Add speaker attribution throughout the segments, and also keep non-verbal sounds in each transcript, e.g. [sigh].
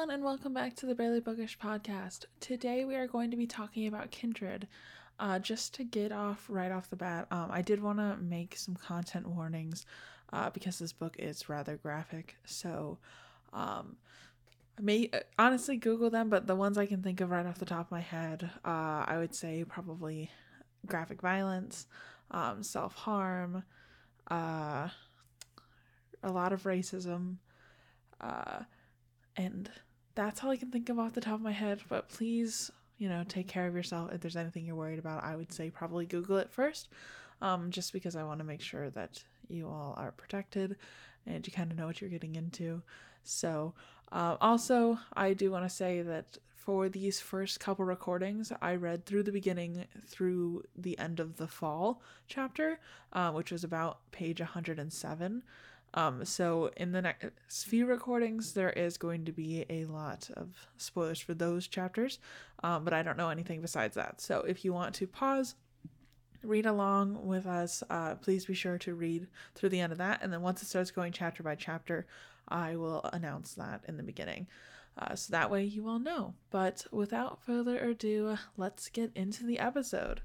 Speaker 1: everyone, and welcome back to the Barely Bookish podcast. Today we are going to be talking about Kindred. Uh, just to get off right off the bat, um, I did want to make some content warnings uh, because this book is rather graphic. So, um, I may honestly Google them, but the ones I can think of right off the top of my head, uh, I would say probably graphic violence, um, self harm, uh, a lot of racism. Uh, and that's all I can think of off the top of my head. But please, you know, take care of yourself. If there's anything you're worried about, I would say probably Google it first, um, just because I want to make sure that you all are protected and you kind of know what you're getting into. So, uh, also, I do want to say that for these first couple recordings, I read through the beginning through the end of the fall chapter, uh, which was about page 107. Um, so in the next few recordings, there is going to be a lot of spoilers for those chapters, um, but I don't know anything besides that. So if you want to pause, read along with us, uh, please be sure to read through the end of that, and then once it starts going chapter by chapter, I will announce that in the beginning. Uh, so that way you all know. But without further ado, let's get into the episode.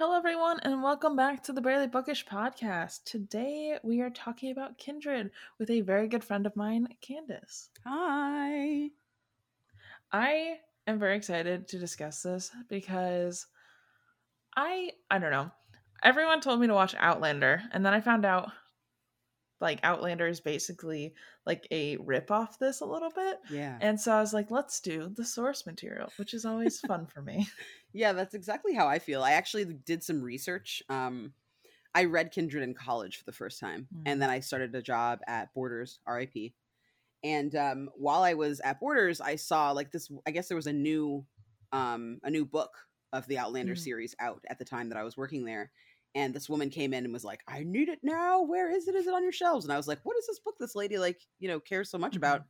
Speaker 1: Hello, everyone, and welcome back to the Barely Bookish podcast. Today, we are talking about Kindred with a very good friend of mine, Candace.
Speaker 2: Hi.
Speaker 1: I am very excited to discuss this because I I don't know. Everyone told me to watch Outlander, and then I found out like Outlander is basically like a rip off this a little bit.
Speaker 2: Yeah.
Speaker 1: And so I was like, let's do the source material, which is always fun for me. [laughs]
Speaker 2: Yeah, that's exactly how I feel. I actually did some research. Um, I read Kindred in college for the first time, mm. and then I started a job at Borders, RIP. And um, while I was at Borders, I saw like this. I guess there was a new, um, a new book of the Outlander mm. series out at the time that I was working there. And this woman came in and was like, "I need it now. Where is it? Is it on your shelves?" And I was like, "What is this book? This lady like, you know, cares so much mm-hmm. about."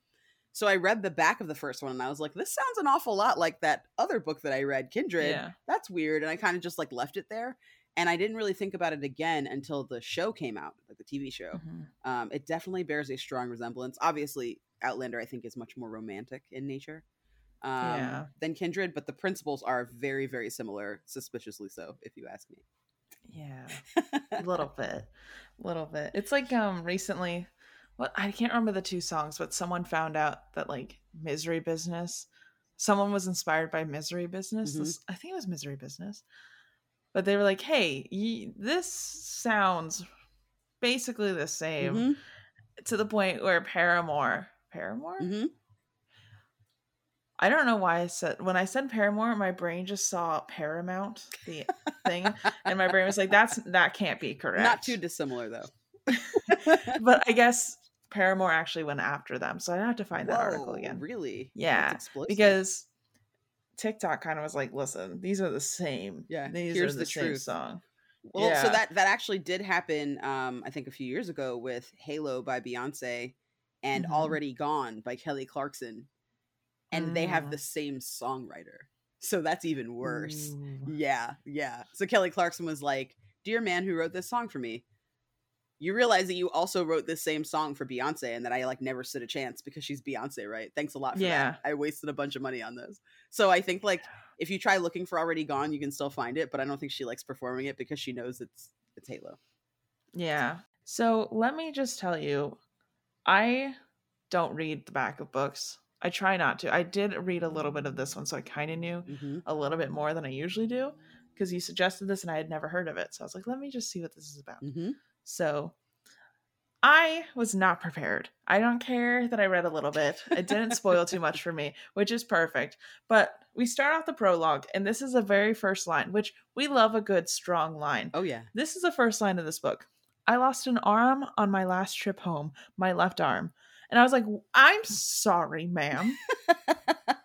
Speaker 2: So I read the back of the first one and I was like, this sounds an awful lot like that other book that I read, Kindred. Yeah. That's weird. And I kind of just like left it there. And I didn't really think about it again until the show came out, like the TV show. Mm-hmm. Um, it definitely bears a strong resemblance. Obviously, Outlander, I think, is much more romantic in nature um, yeah. than Kindred, but the principles are very, very similar, suspiciously so, if you ask me.
Speaker 1: Yeah, a [laughs] little bit, a little bit. It's like [laughs] um recently what I can't remember the two songs, but someone found out that like Misery Business, someone was inspired by Misery Business. Mm-hmm. This, I think it was Misery Business, but they were like, "Hey, y- this sounds basically the same." Mm-hmm. To the point where Paramore, Paramore. Mm-hmm. I don't know why I said when I said Paramore, my brain just saw Paramount, the thing, and my brain was like, "That's that can't be correct."
Speaker 2: Not too dissimilar though. [laughs]
Speaker 1: but I guess Paramore actually went after them. So I have to find Whoa, that article again.
Speaker 2: Really?
Speaker 1: Yeah. Because TikTok kind of was like, listen, these are the same.
Speaker 2: Yeah.
Speaker 1: These here's are the, the same truth. song.
Speaker 2: Well, yeah. so that that actually did happen um I think a few years ago with Halo by Beyonce and mm-hmm. Already Gone by Kelly Clarkson. And mm. they have the mm. same songwriter. So that's even worse. Ooh. Yeah, yeah. So Kelly Clarkson was like, "Dear man who wrote this song for me, you realize that you also wrote this same song for Beyonce and that I like never stood a chance because she's Beyonce, right? Thanks a lot for yeah. that. I wasted a bunch of money on this. So I think like if you try looking for Already Gone, you can still find it, but I don't think she likes performing it because she knows it's it's Halo.
Speaker 1: Yeah. So let me just tell you, I don't read the back of books. I try not to. I did read a little bit of this one, so I kind of knew mm-hmm. a little bit more than I usually do because you suggested this and I had never heard of it. So I was like, let me just see what this is about. Mm-hmm. So I was not prepared. I don't care that I read a little bit. It didn't spoil too much for me, which is perfect. But we start off the prologue, and this is the very first line, which we love a good, strong line.
Speaker 2: Oh, yeah.
Speaker 1: This is the first line of this book. I lost an arm on my last trip home, my left arm. And I was like, I'm sorry, ma'am.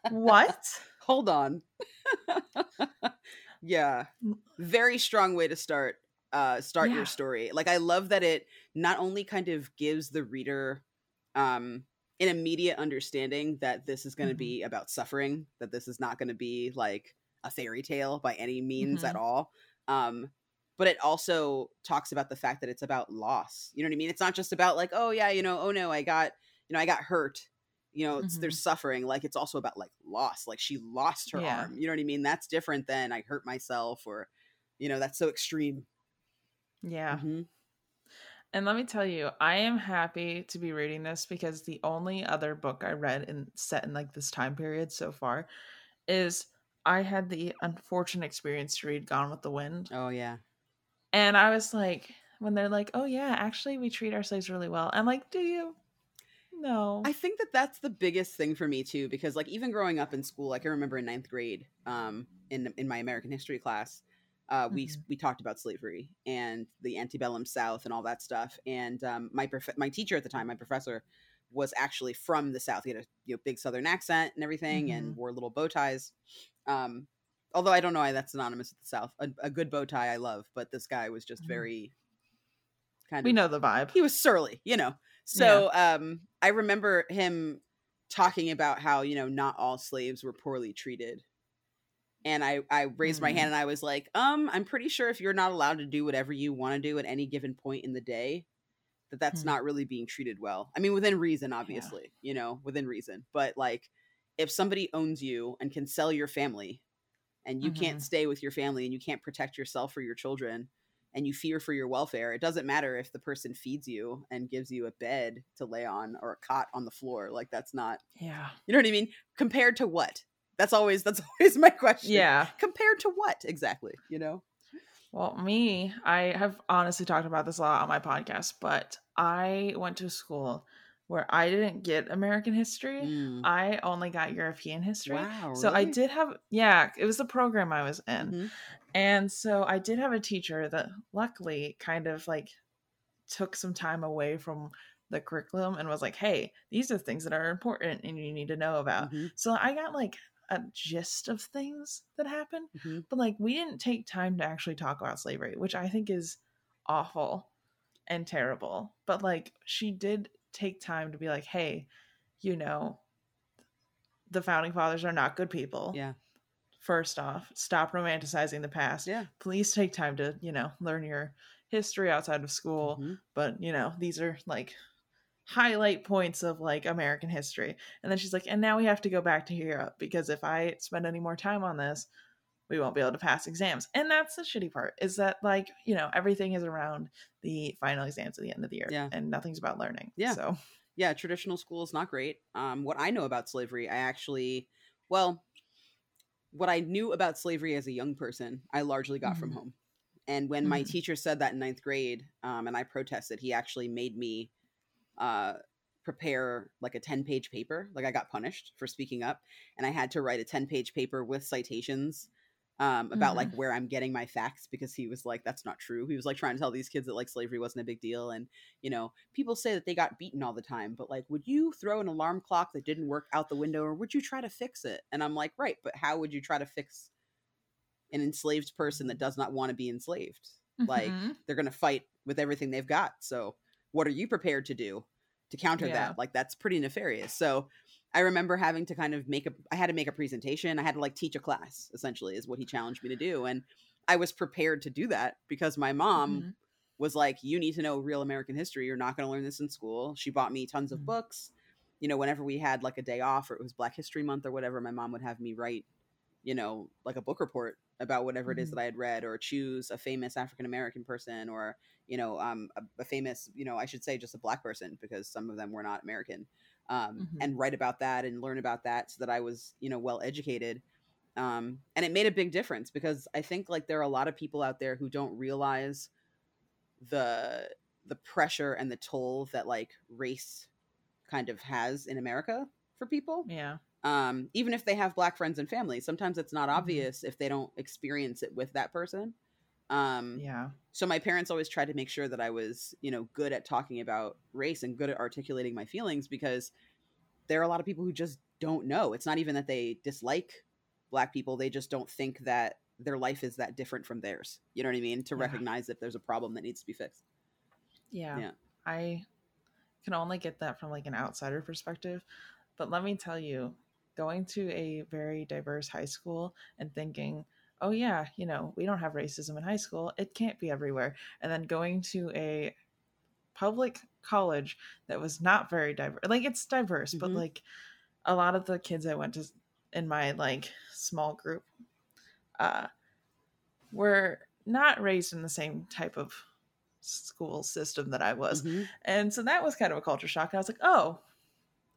Speaker 1: what? [laughs]
Speaker 2: Hold on. [laughs] yeah. Very strong way to start uh start yeah. your story like i love that it not only kind of gives the reader um an immediate understanding that this is going to
Speaker 1: Mhm.
Speaker 2: be about suffering that this is not going to be like a fairy tale by any means at
Speaker 1: Mhm.
Speaker 2: all um but it also talks about the fact that it's about loss you know what i mean it's not just about like oh yeah you know oh no i got you know i got hurt you know it's, there's suffering like it's also about like loss like she lost her
Speaker 1: Yeah.
Speaker 2: arm you know what i mean that's different than i hurt myself or you know that's so extreme
Speaker 1: Yeah.
Speaker 2: Mhm.
Speaker 1: And let me tell you, I am happy to be reading this because the only other book I read in set in like this time period so far is I had the unfortunate experience to read Gone with the Wind.
Speaker 2: oh yeah
Speaker 1: And I was like, when they're like, oh yeah, actually we treat our slaves really well. I'm like, do you? No.
Speaker 2: I think that that's the biggest thing for me too, because like even growing up in school, like I remember in ninth grade, um, in in my American history class, uh, we
Speaker 1: Mhm.
Speaker 2: we talked about slavery and the antebellum South and all that stuff. And um, my prof- my teacher at the time, my professor, was actually from the South. He had a you know big Southern accent and everything, and wore little bow ties. Um, although I don't know why that's synonymous with the South. A, a good bow tie I love, but this guy was just
Speaker 1: Mhm.
Speaker 2: very kind of.
Speaker 1: we know the vibe.
Speaker 2: he was surly, you know. So um I remember him talking about how, you know, not all slaves were poorly treated. And I I raised my
Speaker 1: Mm.
Speaker 2: hand and I was like, "Um, I'm pretty sure if you're not allowed to do whatever you want to do at any given point in the day, that that's
Speaker 1: Mm.
Speaker 2: not really being treated well. I mean, within reason, obviously, you know, within reason. But like if somebody owns you and can sell your family and you can't
Speaker 1: Mhm.
Speaker 2: stay with your family and you can't protect yourself or your children and you fear for your welfare, it doesn't matter if the person feeds you and gives you a bed to lay on or a cot on the floor. Like that's not,
Speaker 1: Yeah.
Speaker 2: you know what I mean? Compared to what? That's always that's [laughs] always my question.
Speaker 1: Yeah.
Speaker 2: Compared to what exactly? You know?
Speaker 1: Well, me, I have honestly talked about this a lot on my podcast, but I went to school where I didn't get American history.
Speaker 2: Mm.
Speaker 1: I only got European history.
Speaker 2: Wow.
Speaker 1: So I did have, yeah, it was the program I was in.
Speaker 2: Mhm.
Speaker 1: And so I did have a teacher that luckily kind of like took some time away from the curriculum and was like, hey, these are things that are important and you need to know about.
Speaker 2: Mhm.
Speaker 1: So I got like a gist of things that happened,
Speaker 2: Mhm.
Speaker 1: but like we didn't take time to actually talk about slavery, which I think is awful and terrible. But like she did take time to be like, hey, you know, the founding fathers are not good people.
Speaker 2: Yeah.
Speaker 1: First off, stop romanticizing the past.
Speaker 2: Yeah.
Speaker 1: Please take time to, you know, learn your history outside of school.
Speaker 2: Mhm.
Speaker 1: But, you know, these are like highlight points of like American history. And then she's like, and now we have to go back to Europe because if I spend any more time on this, we won't be able to pass exams. And that's the shitty part is that like, you know, everything is around the final exams at the end of the year
Speaker 2: Yeah.
Speaker 1: and nothing's about learning.
Speaker 2: Yeah.
Speaker 1: So,
Speaker 2: yeah, traditional school is not great. Um, what I know about slavery, I actually, well, what I knew about slavery as a young person, I largely got from
Speaker 1: Mhm.
Speaker 2: home. And when my
Speaker 1: Mhm.
Speaker 2: teacher said that in ninth grade, um, and I protested, he actually made me uh, prepare like a 10 page paper. Like I got punished for speaking up, and I had to write a 10 page paper with citations um, about like where I'm getting my facts because he was like, that's not true. He was like trying to tell these kids that like slavery wasn't a big deal. And, you know, people say that they got beaten all the time, but like, would you throw an alarm clock that didn't work out the window or would you try to fix it? And I'm like, right, but how would you try to fix an enslaved person that does not want to be enslaved? Like,
Speaker 1: Mhm.
Speaker 2: they're going to fight with everything they've got. So, what are you prepared to do to counter
Speaker 1: Yeah.
Speaker 2: that? Like, that's pretty nefarious. So, I remember having to kind of make a, I had to make a presentation. I had to like teach a class, essentially, is what he challenged me to do. And I was prepared to do that because my mom
Speaker 1: Mhm.
Speaker 2: was like, you need to know real American history. You're not going to learn this in school. She bought me tons of
Speaker 1: Mhm.
Speaker 2: books. You know, whenever we had like a day off or it was Black History Month or whatever, my mom would have me write, you know, like a book report about whatever it is
Speaker 1: Mhm.
Speaker 2: that I had read or choose a famous African American person or, you know, um, a, a famous, you know, I should say just a black person because some of them were not American. Um,
Speaker 1: Mhm.
Speaker 2: and write about that and learn about that so that I was, you know, well educated. Um, and it made a big difference because I think like there are a lot of people out there who don't realize the the pressure and the toll that like race kind of has in America for people.
Speaker 1: Yeah.
Speaker 2: Um, even if they have black friends and family, sometimes it's not
Speaker 1: Mhm.
Speaker 2: obvious if they don't experience it with that person. Um,
Speaker 1: Yeah.
Speaker 2: so my parents always tried to make sure that I was, you know, good at talking about race and good at articulating my feelings because there are a lot of people who just don't know. It's not even that they dislike black people, they just don't think that their life is that different from theirs. You know what I mean? To
Speaker 1: Yeah.
Speaker 2: recognize if there's a problem that needs to be fixed.
Speaker 1: Yeah.
Speaker 2: Yeah.
Speaker 1: I can only get that from like an outsider perspective. But let me tell you, going to a very diverse high school and thinking, oh yeah, you know, we don't have racism in high school. It can't be everywhere. And then going to a public college that was not very diverse. Like it's diverse, mm-hmm. but like a lot of the kids I went to in my like small group uh were not raised in the same type of school system that I was. Mm-hmm. And so that was kind of a culture shock. I was like, oh,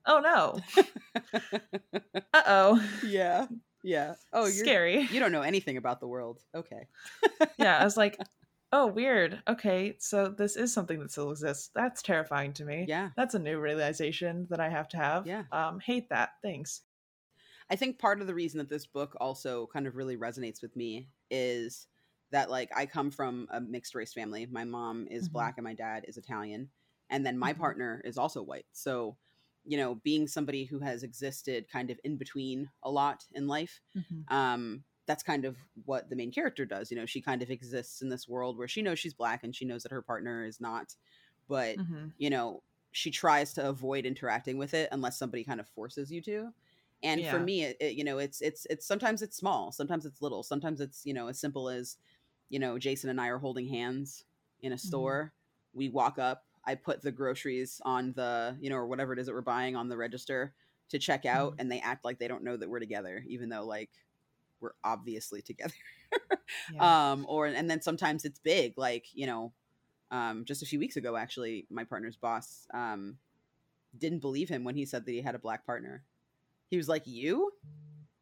Speaker 1: oh no. [laughs] uh oh.
Speaker 2: Yeah. Yeah. Oh,
Speaker 1: you're scary.
Speaker 2: You don't know anything about the world. Okay. [laughs]
Speaker 1: yeah. I was like, [laughs] oh, weird. Okay. So this is something that still exists. That's terrifying to me.
Speaker 2: Yeah.
Speaker 1: That's a new realization that I have to have.
Speaker 2: Yeah.
Speaker 1: Um, hate that. Thanks.
Speaker 2: I think part of the reason that this book also kind of really resonates with me is that like I come from a mixed race family. My mom is mm-hmm. black and my dad is Italian. And then my mm-hmm. partner is also white. So, you know, being somebody who has existed kind of in between a lot in life, mm-hmm. um, that's kind of what the main character does. You know, she kind of exists in this world where she knows she's black and she knows that her partner is not. But, mm-hmm. you know, she tries to avoid interacting with it unless somebody kind of forces you to and yeah. for me it, it, you know it's it's it's sometimes it's small sometimes it's little sometimes it's you know as simple as you know, Jason and I are holding hands in a mm-hmm. store. Mm-hmm. We walk up. I put the groceries on the, you know, or whatever it is that we're buying on the register to check out, mm-hmm. and they act like they don't know that we're together, even though like we're obviously together. [laughs] yeah. Um, or and then sometimes it's big, like you know, um, just a few weeks ago, actually, my partner's boss um, didn't believe him when he said that he had a black partner. He was like, "You?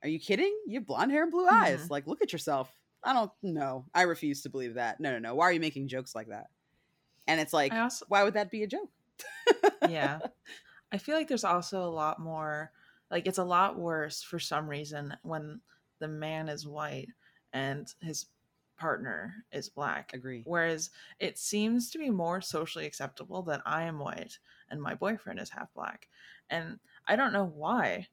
Speaker 2: Are you kidding? You have blonde hair and blue eyes. Mm-hmm. Like, look at yourself." I don't know. I refuse to believe that. No, no, no. Why are you making jokes like that? And it's like, also, why would that be a joke?
Speaker 1: yeah. [laughs] I feel like there's also a lot more, like, it's a lot worse for some reason when the man is white and his partner is black.
Speaker 2: Agree.
Speaker 1: Whereas it seems to be more socially acceptable that I am white and my boyfriend is half black. And I don't know why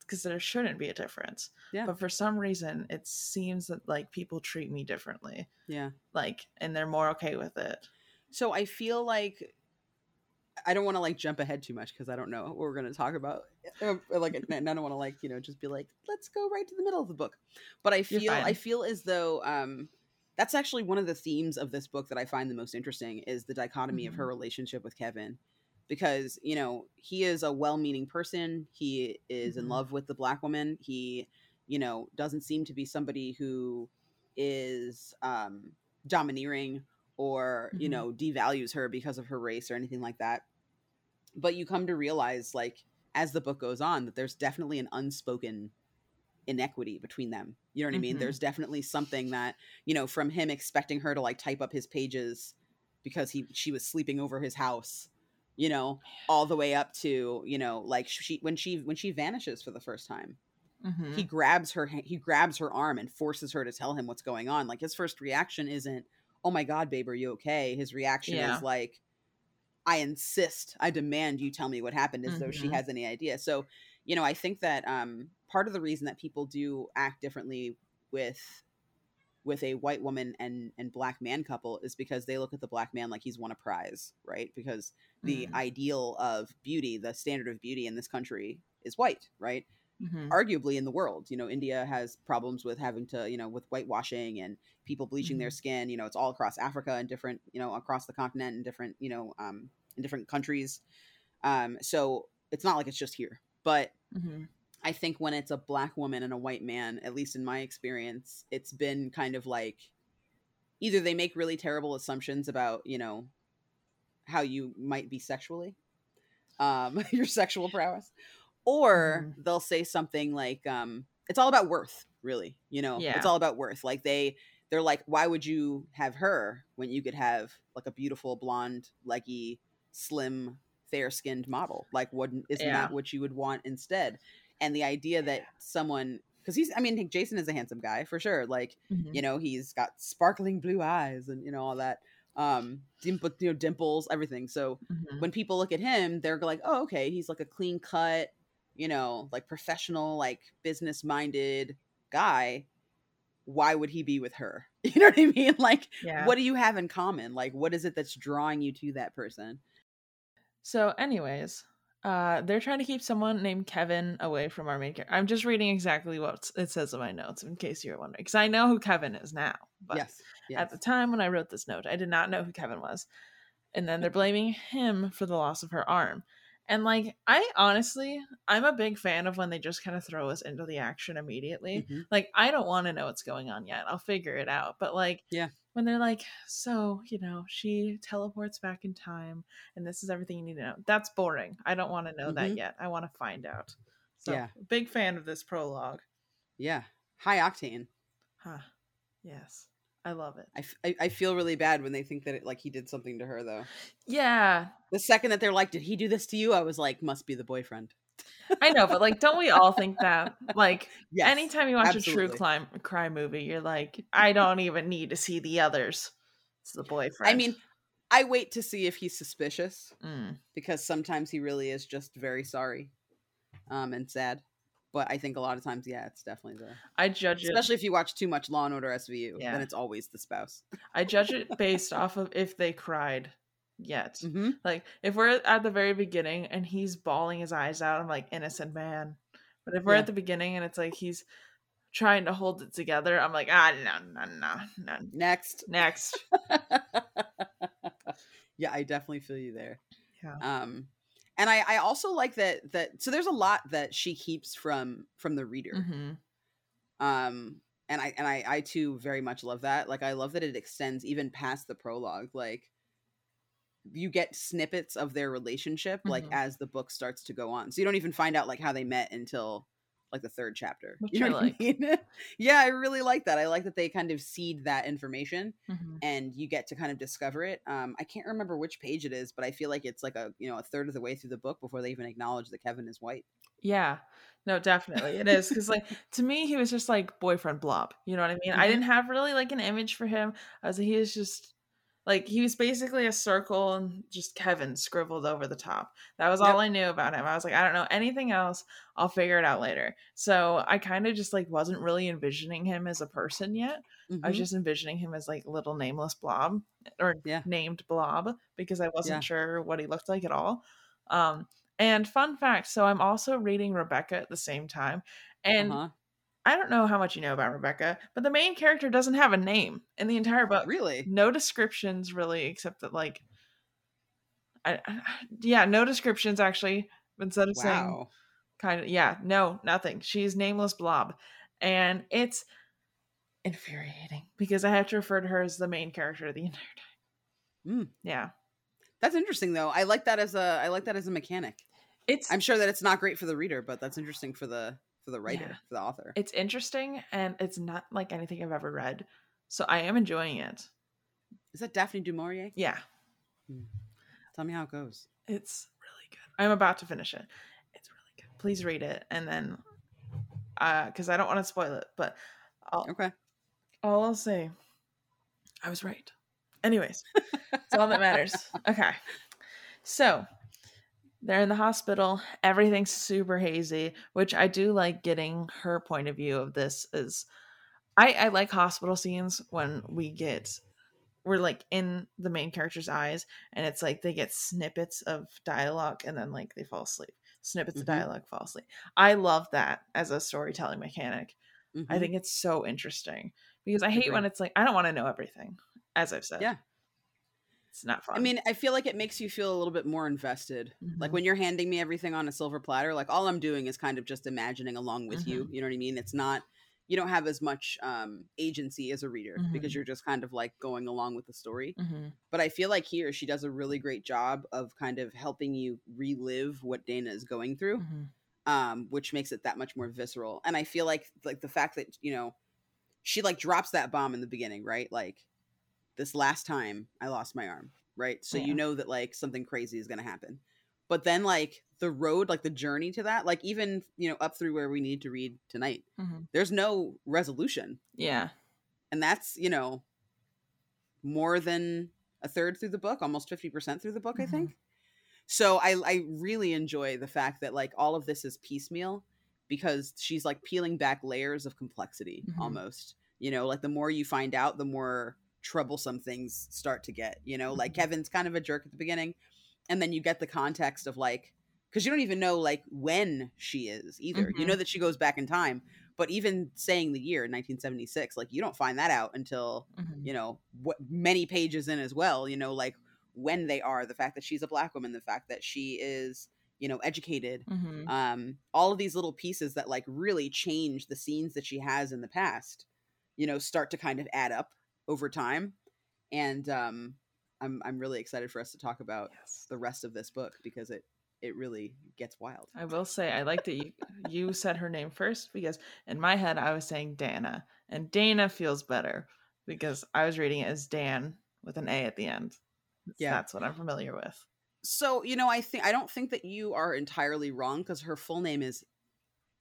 Speaker 1: because there shouldn't be a difference.
Speaker 2: Yeah.
Speaker 1: But for some reason, it seems that like people treat me differently.
Speaker 2: Yeah.
Speaker 1: Like, and they're more okay with it.
Speaker 2: So I feel like I don't want to like jump ahead too much because I don't know what we're going to talk about. Uh, like, [laughs] I don't want to like you know just be like, let's go right to the middle of the book. But I feel I feel as though um, that's actually one of the themes of this book that I find the most interesting is the dichotomy mm-hmm. of her mm-hmm. relationship with Kevin because you know he is a well-meaning person he is mm-hmm. in love with the black woman he you know doesn't seem to be somebody who is um domineering or mm-hmm. you know devalues her because of her race or anything like that but you come to realize like as the book goes on that there's definitely an unspoken inequity between them you know what mm-hmm. i mean there's definitely something that you know from him expecting her to like type up his pages because he she was sleeping over his house you know all the way up to you know like she when she when she vanishes for the first time mm-hmm. he grabs her he grabs her arm and forces her to tell him what's going on like his first reaction isn't oh my god babe are you okay his reaction yeah. is like i insist i demand you tell me what happened as mm-hmm. though she mm-hmm. has any idea so you know i think that um part of the reason that people do act differently with with a white woman and and black man couple is because they look at the black man like he's won a prize, right? Because the mm. ideal of beauty, the standard of beauty in this country is white, right? Mm-hmm. Arguably in the world, you know, India has problems with having to, you know, with whitewashing and people bleaching mm-hmm. their skin. You know, it's all across Africa and different, you know, across the continent and different, you know, um, in different countries. Um, so it's not like it's just here, but mm-hmm. I think when it's a black woman and a white man, at least in my experience, it's been kind of like either they make really terrible assumptions about, you know, how you might be sexually, um, [laughs] your sexual prowess, or mm-hmm. they'll say something like, um, it's all about worth, really, you know, yeah. it's all about worth. Like they, they're like, why would you have her when you could have like a beautiful blonde, leggy, slim, fair skinned model? Like, wouldn't isn't yeah. that what you would want instead? and the idea that someone because he's i mean jason is a handsome guy for sure like mm-hmm. you know he's got sparkling blue eyes and you know all that um dimple, you know dimples everything so mm-hmm. when people look at him they're like oh okay he's like a clean cut you know like professional like business minded guy why would he be with her [laughs] you know what i mean like yeah. what do you have in common like what is it that's drawing you to that person
Speaker 1: So, anyways, uh, they're trying to keep someone named Kevin away from our main character. I'm just reading exactly what it says in my notes in case you're wondering, because I know who Kevin is now. But
Speaker 2: yes, yes.
Speaker 1: at the time when I wrote this note, I did not know who Kevin was. And then they're blaming him for the loss of her arm. And like, I honestly, I'm a big fan of when they just kind of throw us into the action immediately.
Speaker 2: Mhm.
Speaker 1: Like, I don't want to know what's going on yet. I'll figure it out. But like,
Speaker 2: Yeah.
Speaker 1: when they're like, so, you know, she teleports back in time and this is everything you need to know. That's boring. I don't want to know that
Speaker 2: Mhm.
Speaker 1: yet. I want to find out. So,
Speaker 2: Yeah.
Speaker 1: big fan of this prologue.
Speaker 2: Yeah, high octane.
Speaker 1: Huh. Yes. I love it.
Speaker 2: I, f- I, feel really bad when they think that it, like he did something to her though.
Speaker 1: Yeah.
Speaker 2: The second that they're like, "Did he do this to you?" I was like, "Must be the boyfriend."
Speaker 1: I know, but like, don't we all think that? Like,
Speaker 2: Yes.
Speaker 1: anytime you watch a true crime crime movie, you're like, I don't even need to see the others. It's the boyfriend.
Speaker 2: I mean, I wait to see if he's suspicious
Speaker 1: Mm.
Speaker 2: because sometimes he really is just very sorry, um, and sad. But I think a lot of times, yeah, it's definitely the.
Speaker 1: I judge it.
Speaker 2: Especially if you watch too much Law and Order SVU,
Speaker 1: Yeah.
Speaker 2: then it's always the spouse.
Speaker 1: I judge it [laughs] based off of if they cried yet.
Speaker 2: hmm
Speaker 1: Like, if we're at the very beginning and he's bawling his eyes out, I'm like, innocent man. But if we're
Speaker 2: Yeah.
Speaker 1: at the beginning and it's like he's trying to hold it together, I'm like, ah, no, no, no, no.
Speaker 2: Next.
Speaker 1: Next. [laughs]
Speaker 2: yeah, I definitely feel you there.
Speaker 1: Yeah.
Speaker 2: Um, and I, I also like that that so there's a lot that she keeps from from the reader.
Speaker 1: hmm
Speaker 2: um and i and i i too very much love that like i love that it extends even past the prologue like you get snippets of their relationship like
Speaker 1: Mhm.
Speaker 2: as the book starts to go on so you don't even find out like how they met until like the third chapter
Speaker 1: Which
Speaker 2: you know
Speaker 1: I like.
Speaker 2: I mean? [laughs] yeah i really like that i like that they kind of seed that information
Speaker 1: hmm
Speaker 2: and you get to kind of discover it um i can't remember which page it is but i feel like it's like a you know a third of the way through the book before they even acknowledge that kevin is white
Speaker 1: Yeah. No, definitely. It is. Because, like, to me, he was just like boyfriend blob. You know what I mean? I
Speaker 2: Mhm.
Speaker 1: didn't have really like an image for him. I was like, he is just like, he was basically a circle and just Kevin scribbled over the top. That was
Speaker 2: Yep.
Speaker 1: all I knew about him. I was like, I don't know anything else. I'll figure it out later. So I kind of just like wasn't really envisioning him as a person yet. I was
Speaker 2: Mhm.
Speaker 1: just envisioning him as like little nameless blob or
Speaker 2: Yeah.
Speaker 1: named blob because I wasn't
Speaker 2: Yeah.
Speaker 1: sure what he looked like at all. Um, and fun fact so I'm also reading Rebecca at the same time. And
Speaker 2: uh-huh.
Speaker 1: I don't know how much you know about Rebecca, but the main character doesn't have a name in the entire book.
Speaker 2: really
Speaker 1: No descriptions really, except that like, I, I- [sighs] yeah, no descriptions actually. Instead of saying
Speaker 2: wow
Speaker 1: kind of yeah no nothing she's nameless blob and it's infuriating because i have to refer to her as the main character the [laughs] entire time
Speaker 2: Mm.
Speaker 1: yeah
Speaker 2: That's interesting though. I like that as a I like that as a mechanic.
Speaker 1: it's
Speaker 2: I'm sure that it's not great for the reader, but that's interesting for the for the writer,
Speaker 1: Yeah.
Speaker 2: for the author.
Speaker 1: it's interesting and it's not like anything i've ever read so i am enjoying it
Speaker 2: Is that Daphne du Maurier?
Speaker 1: yeah
Speaker 2: Tell me how it goes.
Speaker 1: it's really good i'm about to finish it it's really good please read it and then uh because i don't want to spoil it but i'll
Speaker 2: Okay.
Speaker 1: all I'll say, I was right. Anyways, it's all that [laughs] matters. Okay. So they're in the hospital. Everything's super hazy, which I do like getting her point of view of this is I, I like hospital scenes when we get we're like in the main character's eyes and it's like they get snippets of dialogue and then like they fall asleep. Snippets of
Speaker 2: Mhm.
Speaker 1: dialogue fall asleep. I love that as a storytelling mechanic. I
Speaker 2: Mhm.
Speaker 1: think it's so interesting because I hate when it's like I don't want to know everything, as I've said.
Speaker 2: Yeah.
Speaker 1: It's not fun.
Speaker 2: I mean, I feel like it makes you feel a little bit more invested. Like
Speaker 1: Mhm.
Speaker 2: when you're handing me everything on a silver platter, like all I'm doing is kind of just imagining along with you.
Speaker 1: Mm-hmm.
Speaker 2: You know what I mean? It's not you don't have as much um agency as a reader because
Speaker 1: Mhm.
Speaker 2: you're just kind of like going along with the story.
Speaker 1: Mhm.
Speaker 2: But I feel like here she does a really great job of kind of helping you relive what Dana is going through.
Speaker 1: Mhm.
Speaker 2: um, which makes it that much more visceral. And I feel like like the fact that you know she like drops that bomb in the beginning, right? Like this last time I lost my arm, right? So
Speaker 1: Yeah.
Speaker 2: you know that like something crazy is gonna happen. But then like the road, like the journey to that, like even you know up through where we need to read tonight,
Speaker 1: Mhm.
Speaker 2: there's no resolution,
Speaker 1: Yeah.
Speaker 2: and that's you know more than a third through the book, almost fifty percent through the book, I
Speaker 1: Mhm.
Speaker 2: think. So I I really enjoy the fact that like all of this is piecemeal because she's like peeling back layers of complexity
Speaker 1: Mhm.
Speaker 2: almost. You know, like the more you find out, the more troublesome things start to get. You know, like
Speaker 1: Mhm.
Speaker 2: Kevin's kind of a jerk at the beginning, and then you get the context of like because you don't even know like when she is either. You
Speaker 1: Mhm.
Speaker 2: know that she goes back in time, but even saying the year 1976, like you don't find that out until
Speaker 1: Mhm.
Speaker 2: you know what many pages in as well. You know, like when they are, the fact that she's a black woman, the fact that she is you know educated,
Speaker 1: Mhm.
Speaker 2: um, all of these little pieces that like really change the scenes that she has in the past. You know, start to kind of add up over time, and um, I'm I'm really excited for us to talk about
Speaker 1: Yes.
Speaker 2: the rest of this book because it it really gets wild.
Speaker 1: I will say I like that you you said her name first because in my head I was saying Dana and Dana feels better because I was reading it as Dan with an A at the end.
Speaker 2: Yeah.
Speaker 1: That's what I'm familiar with.
Speaker 2: So you know, I think I don't think that you are entirely wrong because her full name is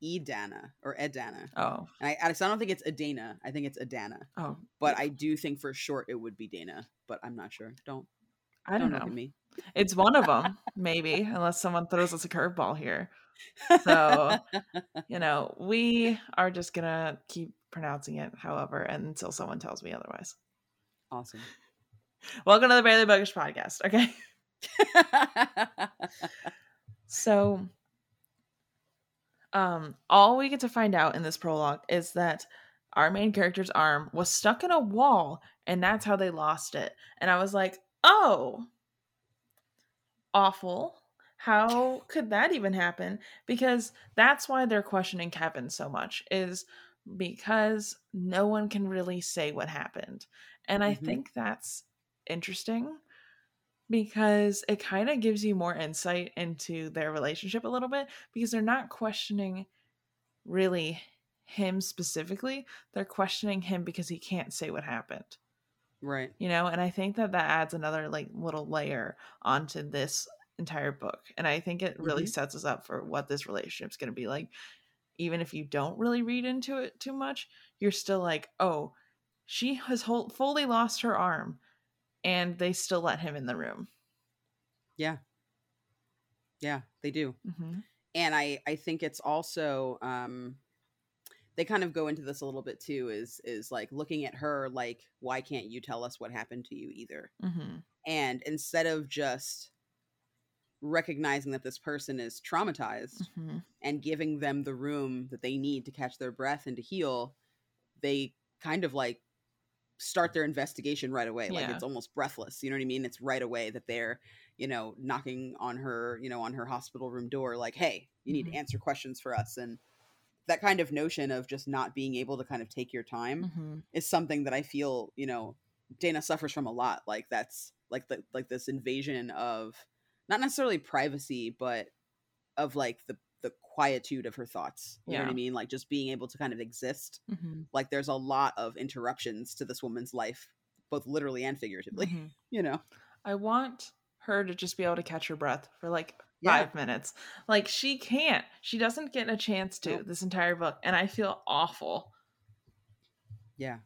Speaker 2: Edana or Edana,
Speaker 1: Oh,
Speaker 2: I, I don't think it's Adana. I think it's Adana,
Speaker 1: oh,
Speaker 2: but I do think for short it would be Dana, but I'm not sure. Don't
Speaker 1: I don't
Speaker 2: look
Speaker 1: know.
Speaker 2: me.
Speaker 1: It's one of them, maybe, unless someone throws us a curveball here. So, [laughs] you know, we are just gonna keep pronouncing it, however, until someone tells me otherwise.
Speaker 2: awesome.
Speaker 1: Welcome to the Barely Buggish podcast. Okay. [laughs] So, um, all we get to find out in this prologue is that our main character's arm was stuck in a wall, and that's how they lost it. And I was like, oh, awful. How could that even happen? Because that's why they're questioning Kevin so much, is because no one can really say what happened. And I
Speaker 2: Mhm.
Speaker 1: think that's interesting because it kind of gives you more insight into their relationship a little bit because they're not questioning really him specifically they're questioning him because he can't say what happened
Speaker 2: right.
Speaker 1: you know and i think that that adds another like little layer onto this entire book and i think it really
Speaker 2: Mhm.
Speaker 1: sets us up for what this relationship's going to be like even if you don't really read into it too much you're still like oh she has whole, fully lost her arm and they still let him in the room.
Speaker 2: Yeah, Yeah, they do.
Speaker 1: hmm
Speaker 2: and i i think it's also um they kind of go into this a little bit too is is like looking at her like why can't you tell us what happened to you either?
Speaker 1: Hmm
Speaker 2: and instead of just recognizing that this person is traumatized
Speaker 1: hmm
Speaker 2: and giving them the room that they need to catch their breath and to heal they kind of like start their investigation right away like
Speaker 1: Yeah.
Speaker 2: it's almost breathless you know what i mean it's right away that they're you know knocking on her you know on her hospital room door like hey you need
Speaker 1: Mhm.
Speaker 2: to answer questions for us and that kind of notion of just not being able to kind of take your time
Speaker 1: hmm
Speaker 2: is something that I feel, you know, Dana suffers from a lot. Like that's like the like this invasion of not necessarily privacy, but of like the the quietude of her thoughts. You know what I mean? Like just being able to kind of exist.
Speaker 1: hmm
Speaker 2: Like there's a lot of interruptions to this woman's life, both literally and figuratively.
Speaker 1: hmm
Speaker 2: You know?
Speaker 1: I want her to just be able to catch her breath for like
Speaker 2: Yeah.
Speaker 1: five minutes. Like she can't. She doesn't get a chance to
Speaker 2: Nope.
Speaker 1: this entire book, and I feel awful.
Speaker 2: Yeah.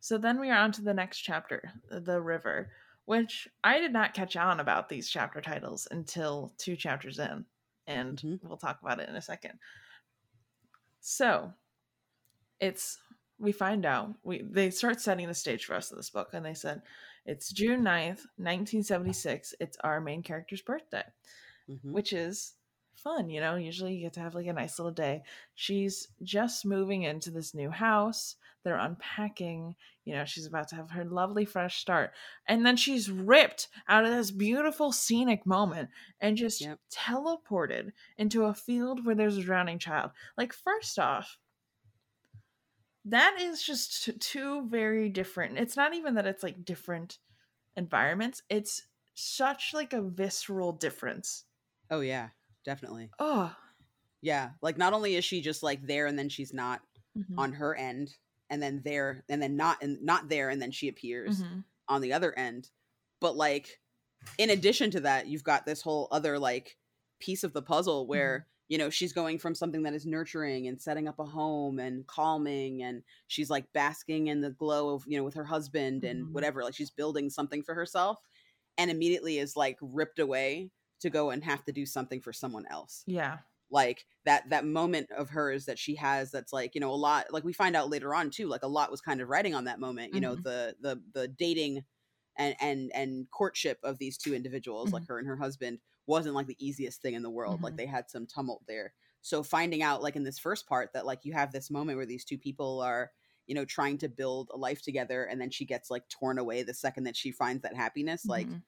Speaker 1: So then we are on to the next chapter, the river, which I did not catch on about these chapter titles until two chapters in, and
Speaker 2: Mhm.
Speaker 1: we'll talk about it in a second. So it's we find out we they start setting the stage for us in this book, and they said it's June 9th, 1976. It's our main character's birthday
Speaker 2: Mhm.
Speaker 1: which is fun. You know, usually you get to have like a nice little day. She's just moving into this new house. They're unpacking. You know, she's about to have her lovely fresh start. And then she's ripped out of this beautiful scenic moment and just
Speaker 2: Yep.
Speaker 1: teleported into a field where there's a drowning child. Like, first off, that is just two very different. It's not even that it's like different environments. It's such like a visceral difference.
Speaker 2: Oh yeah, definitely.
Speaker 1: Oh,
Speaker 2: Yeah. Like not only is she just like there and then she's not
Speaker 1: mhm,
Speaker 2: on her end, and then there and then not and not there and then she appears.
Speaker 1: mhm,
Speaker 2: on the other end but like in addition to that you've got this whole other like piece of the puzzle where you know she's going from something that is nurturing and setting up a home and calming and she's like basking in the glow of you know with her husband and
Speaker 1: Mhm.
Speaker 2: whatever like she's building something for herself and immediately is like ripped away to go and have to do something for someone else
Speaker 1: yeah,
Speaker 2: like that that moment of hers that she has that's like you know a lot like we find out later on too like a lot was kind of writing on that moment you know
Speaker 1: Mhm.
Speaker 2: the the the dating and and and courtship of these two individuals like her and her husband wasn't like the easiest thing in the world like
Speaker 1: Mhm.
Speaker 2: they had some tumult there so finding out like in this first part that like you have this moment where these two people are you know trying to build a life together and then she gets like torn away the second that she finds that happiness like
Speaker 1: Mhm.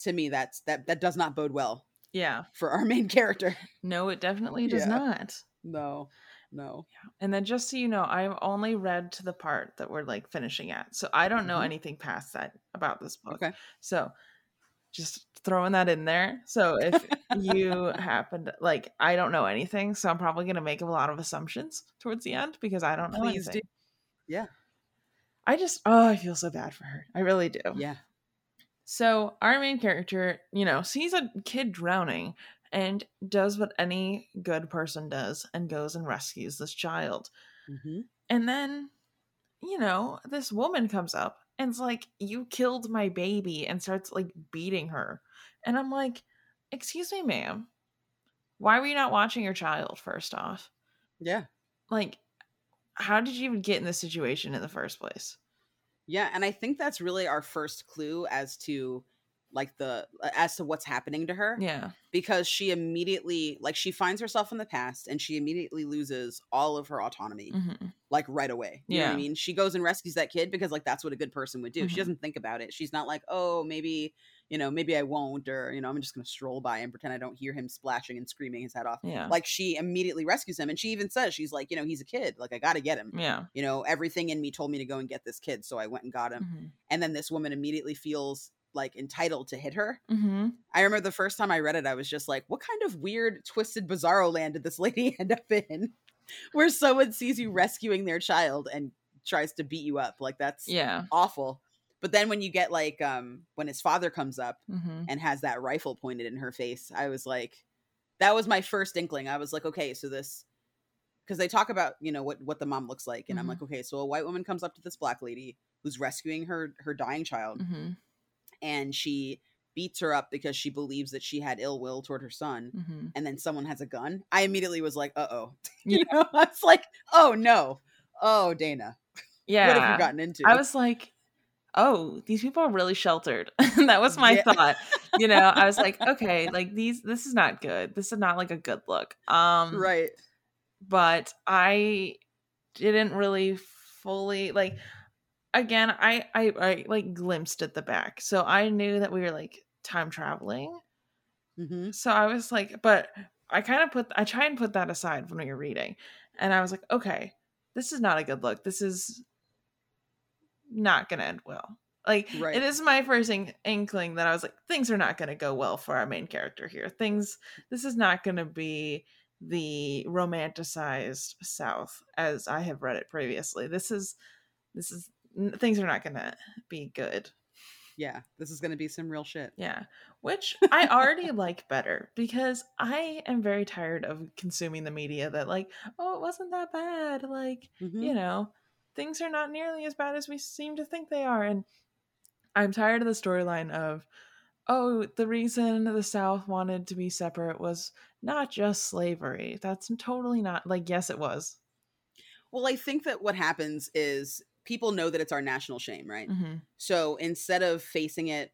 Speaker 2: to me that's that that does not bode well
Speaker 1: yeah.
Speaker 2: for our main character [laughs]
Speaker 1: No, it definitely does
Speaker 2: Yeah.
Speaker 1: not.
Speaker 2: no no
Speaker 1: And then just so you know, I've only read to the part that we're like finishing at. So I don't know
Speaker 2: Mhm.
Speaker 1: anything past that about this book.
Speaker 2: okay
Speaker 1: So just throwing that in there. So if you [laughs] happen to like I don't know anything, so I'm probably gonna make a lot of assumptions towards the end because I don't know
Speaker 2: Please do.
Speaker 1: anything.
Speaker 2: Yeah.
Speaker 1: I just oh I feel so bad for her. I really do.
Speaker 2: yeah
Speaker 1: So our main character, you know, sees a kid drowning and does what any good person does and goes and rescues this child.
Speaker 2: hmm
Speaker 1: And then, you know, this woman comes up and's like, You killed my baby, and starts like beating her. And I'm like, Excuse me, ma'am. Why were you not watching your child, first off?
Speaker 2: yeah
Speaker 1: Like, how did you even get in this situation in the first place?
Speaker 2: Yeah, and I think that's really our first clue as to like the as to what's happening to her
Speaker 1: Yeah.
Speaker 2: because she immediately like she finds herself in the past and she immediately loses all of her autonomy
Speaker 1: hmm
Speaker 2: like right away. You know what
Speaker 1: Yeah.
Speaker 2: I mean? She goes and rescues that kid because like that's what a good person would do. She
Speaker 1: Mhm.
Speaker 2: doesn't think about it. She's not like, "Oh, maybe, you know, maybe I won't or, you know, I'm just going to stroll by and pretend I don't hear him splashing and screaming his head off."
Speaker 1: Yeah.
Speaker 2: Like she immediately rescues him and she even says she's like, "You know, he's a kid. Like I got to get him."
Speaker 1: yeah.
Speaker 2: You know, everything in me told me to go and get this kid, so I went and got him
Speaker 1: hmm
Speaker 2: and then this woman immediately feels like entitled to hit her.
Speaker 1: hmm
Speaker 2: I remember the first time I read it, I was just like, what kind of weird, twisted, bizarro land did this lady [laughs] end up in? Where someone sees you rescuing their child and tries to beat you up. Like that's
Speaker 1: Yeah.
Speaker 2: awful. But then when you get like um when his father comes up
Speaker 1: hmm
Speaker 2: and has that rifle pointed in her face, I was like, that was my first inkling. I was like, okay, so this because they talk about you know what what the mom looks like, and I'm
Speaker 1: Mhm.
Speaker 2: like, okay, so a white woman comes up to this black lady who's rescuing her her dying child,
Speaker 1: hmm
Speaker 2: and she beats her up because she believes that she had ill will toward her son
Speaker 1: hmm
Speaker 2: and then someone has a gun i immediately was like uh-oh [laughs]
Speaker 1: Yeah.
Speaker 2: you know i was like oh no oh dana
Speaker 1: Yeah.
Speaker 2: what have you gotten into
Speaker 1: I was like, oh, these people are really sheltered. [laughs] that was my
Speaker 2: Yeah.
Speaker 1: thought. You know, I was like, [laughs] okay, like these this is not good. This is not like a good look. Um
Speaker 2: right
Speaker 1: but I didn't really fully like again, I I I like glimpsed at the back. So I knew that we were like time traveling.
Speaker 2: hmm
Speaker 1: So I was like, but I kind of put I try and put that aside when you're reading. And I was like, okay, this is not a good look. This is not gonna end well. Like
Speaker 2: Right.
Speaker 1: it is my first ink- inkling that I was like, things are not gonna go well for our main character here. Things this is not gonna be the romanticized South as I have read it previously. This is this is things are not gonna be good.
Speaker 2: yeah this is gonna be some real shit
Speaker 1: Yeah, which [laughs] I already like better because I am very tired of consuming the media that like, oh, it wasn't that bad. Like,
Speaker 2: Mhm.
Speaker 1: you know, things are not nearly as bad as we seem to think they are. And I'm tired of the storyline of, oh, the reason the South wanted to be separate was not just slavery. That's totally not like, yes, it was.
Speaker 2: well i think that what happens is people know that it's our national shame right
Speaker 1: hmm
Speaker 2: so instead of facing it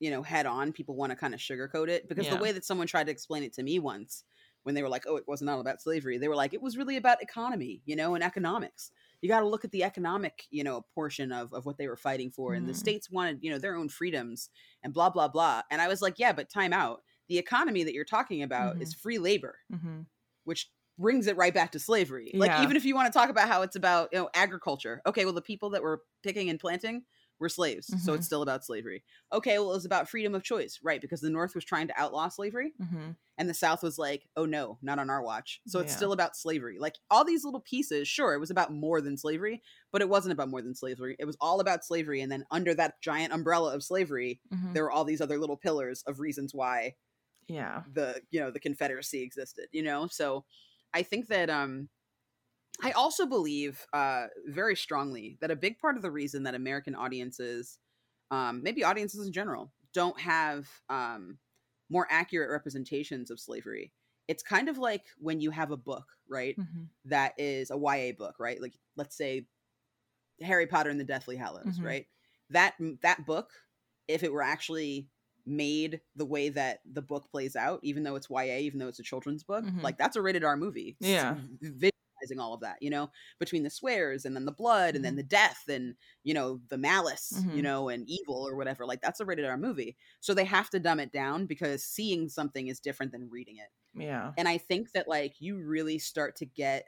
Speaker 2: you know head on people want to kind of sugarcoat it because
Speaker 1: Yeah.
Speaker 2: the way that someone tried to explain it to me once when they were like oh it wasn't all about slavery they were like it was really about economy you know and economics you got to look at the economic you know portion of, of what they were fighting for and the
Speaker 1: Mhm.
Speaker 2: states wanted you know their own freedoms and blah blah blah and i was like yeah but time out the economy that you're talking about is free labor
Speaker 1: hmm
Speaker 2: which brings it right back to slavery. Like
Speaker 1: Yeah.
Speaker 2: even if you want to talk about how it's about, you know, agriculture. Okay, well the people that were picking and planting were slaves. So
Speaker 1: Mhm.
Speaker 2: it's still about slavery. Okay, well it was about freedom of choice, right? Because the North was trying to outlaw slavery
Speaker 1: hmm
Speaker 2: and the South was like, "Oh no, not on our watch." So it's
Speaker 1: Yeah.
Speaker 2: still about slavery. Like all these little pieces, sure, it was about more than slavery, but it wasn't about more than slavery. It was all about slavery and then under that giant umbrella of slavery,
Speaker 1: hmm
Speaker 2: there were all these other little pillars of reasons why
Speaker 1: Yeah.
Speaker 2: the you know the confederacy existed you know so i think that um i also believe uh very strongly that a big part of the reason that american audiences um maybe audiences in general don't have um more accurate representations of slavery it's kind of like when you have a book right
Speaker 1: hmm
Speaker 2: that is a YA book, right? Like let's say Harry Potter and the Deathly Hallows,
Speaker 1: Mhm.
Speaker 2: right? That that book if it were actually made the way that the book plays out, even though it's YA, even though it's a children's book,
Speaker 1: Mhm.
Speaker 2: like that's a rated R movie.
Speaker 1: Yeah.
Speaker 2: All of that, you know, between the swears and then the blood and then
Speaker 1: Mhm.
Speaker 2: the death and, you know, the malice, you
Speaker 1: Mhm.
Speaker 2: know, and evil or whatever. Like that's a rated R movie. So they have to dumb it down because seeing something is different than reading it.
Speaker 1: Yeah.
Speaker 2: And I think that like you really start to get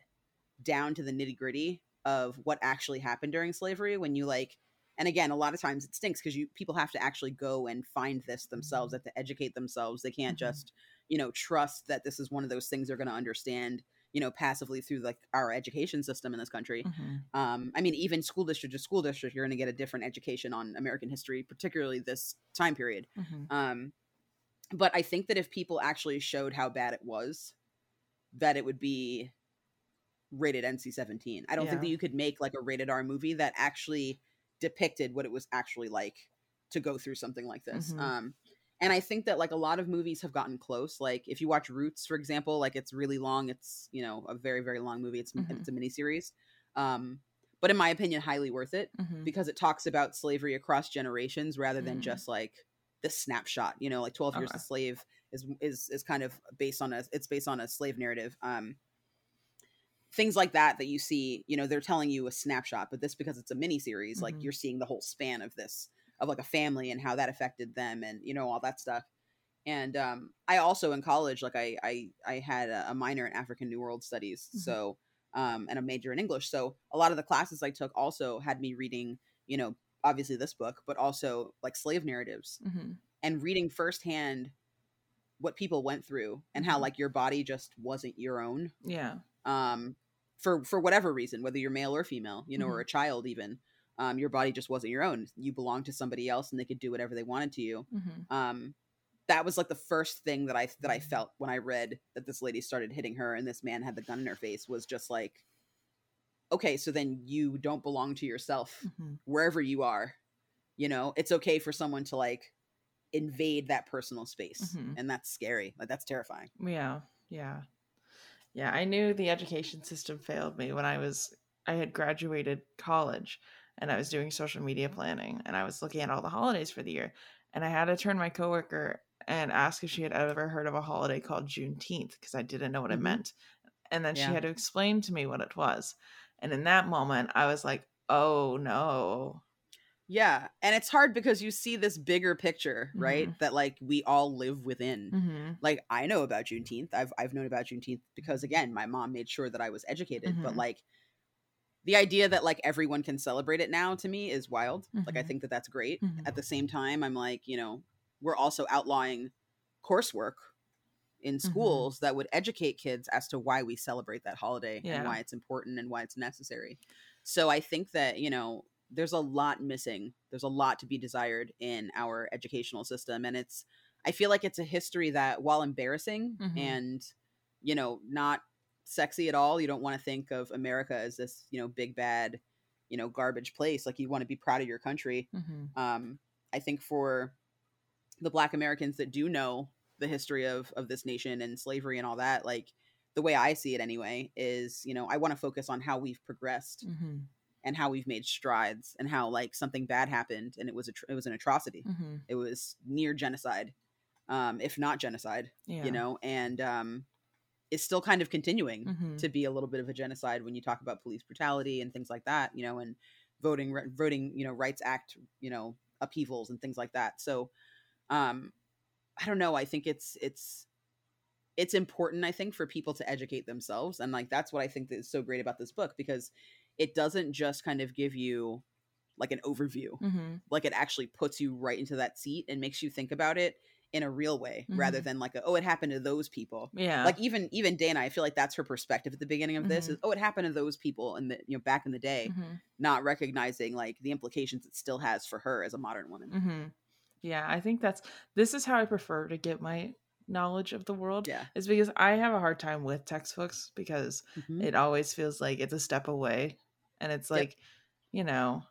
Speaker 2: down to the nitty gritty of what actually happened during slavery when you like and again a lot of times it stinks because you people have to actually go and find this themselves they have to educate themselves they can't
Speaker 1: Mhm.
Speaker 2: just you know trust that this is one of those things they're going to understand you know passively through like our education system in this country
Speaker 1: Mhm.
Speaker 2: um, I mean, even school district to school district, you're going to get a different education on American history, particularly this time period.
Speaker 1: Mhm.
Speaker 2: Um, but I think that if people actually showed how bad it was, that it would be rated NC-17. I don't think that you could make like a rated R movie that actually depicted what it was actually like to go through something like this.
Speaker 1: Mhm.
Speaker 2: Um, and I think that like a lot of movies have gotten close. Like if you watch Roots, for example, like it's really long. It's you know a very very long movie. It's
Speaker 1: Mhm.
Speaker 2: it's a miniseries. Um, but in my opinion, highly worth it
Speaker 1: Mhm.
Speaker 2: because it talks about slavery across generations rather than
Speaker 1: Mhm.
Speaker 2: just like the snapshot you know like 12 years
Speaker 1: Okay.
Speaker 2: a slave is is is kind of based on a it's based on a slave narrative um things like that that you see you know they're telling you a snapshot but this because it's a mini series like
Speaker 1: Mhm.
Speaker 2: you're seeing the whole span of this of like a family and how that affected them and you know all that stuff and um i also in college like i i i had a, minor in african new world studies
Speaker 1: Mhm.
Speaker 2: so um and a major in english so a lot of the classes i took also had me reading you know obviously this book but also like slave narratives
Speaker 1: Mhm.
Speaker 2: and reading firsthand what people went through and how
Speaker 1: Mhm.
Speaker 2: like your body just wasn't your own
Speaker 1: Yeah.
Speaker 2: um for for whatever reason whether you're male or female you know or
Speaker 1: Mhm.
Speaker 2: a child even um your body just wasn't your own. You belonged to somebody else and they could do whatever they wanted to you.
Speaker 1: Mhm.
Speaker 2: um that was like the first thing that i that i felt when i read that this lady started hitting her and this man had the gun in her face was just like okay so then you don't belong to yourself
Speaker 1: Mhm.
Speaker 2: wherever you are you know? It's okay for someone to like invade that personal space.
Speaker 1: Mhm.
Speaker 2: and that's scary. Like that's terrifying.
Speaker 1: Yeah, yeah, yeah. I knew the education system failed me when I was I had graduated college and I was doing social media planning and I was looking at all the holidays for the year and I had to turn my coworker and ask if she had ever heard of a holiday called Juneteenth because I didn't know what it
Speaker 2: Mhm.
Speaker 1: meant, and then
Speaker 2: Yeah.
Speaker 1: she had to explain to me what it was, and in that moment I was like, oh no,
Speaker 2: yeah and it's hard because you see this bigger picture right
Speaker 1: Mhm.
Speaker 2: that like we all live within
Speaker 1: hmm
Speaker 2: like i know about juneteenth i've i've known about juneteenth because again my mom made sure that i was educated but
Speaker 1: Mhm.
Speaker 2: like the idea that like everyone can celebrate it now to me is wild like i
Speaker 1: Mhm.
Speaker 2: think that that's great
Speaker 1: Mhm.
Speaker 2: at the same time i'm like you know we're also outlawing coursework in
Speaker 1: Mm-hmm.
Speaker 2: schools that would educate kids as to why we celebrate that holiday
Speaker 1: Yeah.
Speaker 2: and why it's important and why it's necessary so i think that you know there's a lot missing there's a lot to be desired in our educational system and it's i feel like it's a history that while embarrassing
Speaker 1: Mhm.
Speaker 2: and you know not sexy at all you don't want to think of america as this you know big bad you know garbage place like you want to be proud of your country.
Speaker 1: Hmm
Speaker 2: um i think for the black americans that do know the history of of this nation and slavery and all that like the way i see it anyway is you know i want to focus on how we've progressed
Speaker 1: hmm
Speaker 2: and how we've made strides and how like something bad happened and it was a tr- it was an atrocity.
Speaker 1: Hmm
Speaker 2: it was near genocide um if not genocide
Speaker 1: yeah,
Speaker 2: you know and um is still kind of continuing
Speaker 1: Mhm.
Speaker 2: to be a little bit of a genocide when you talk about police brutality and things like that you know and voting voting you know rights act you know upheavals and things like that so um i don't know i think it's it's it's important i think for people to educate themselves and like that's what i think that is so great about this book because it doesn't just kind of give you like an overview
Speaker 1: Mhm.
Speaker 2: like it actually puts you right into that seat and makes you think about it in a real way rather
Speaker 1: Mhm.
Speaker 2: than like a, oh it happened to those people
Speaker 1: yeah,
Speaker 2: like even even dana i feel like that's her perspective at the beginning of this
Speaker 1: Mhm.
Speaker 2: is oh it happened to those people and the you know back in the day
Speaker 1: Mhm.
Speaker 2: not recognizing like the implications it still has for her as a modern woman
Speaker 1: hmm Yeah, I think that's this is how I prefer to get my knowledge of the world.
Speaker 2: yeah
Speaker 1: Is because I have a hard time with textbooks because
Speaker 2: Mhm.
Speaker 1: it always feels like it's a step away, and it's
Speaker 2: Yep.
Speaker 1: like, you know,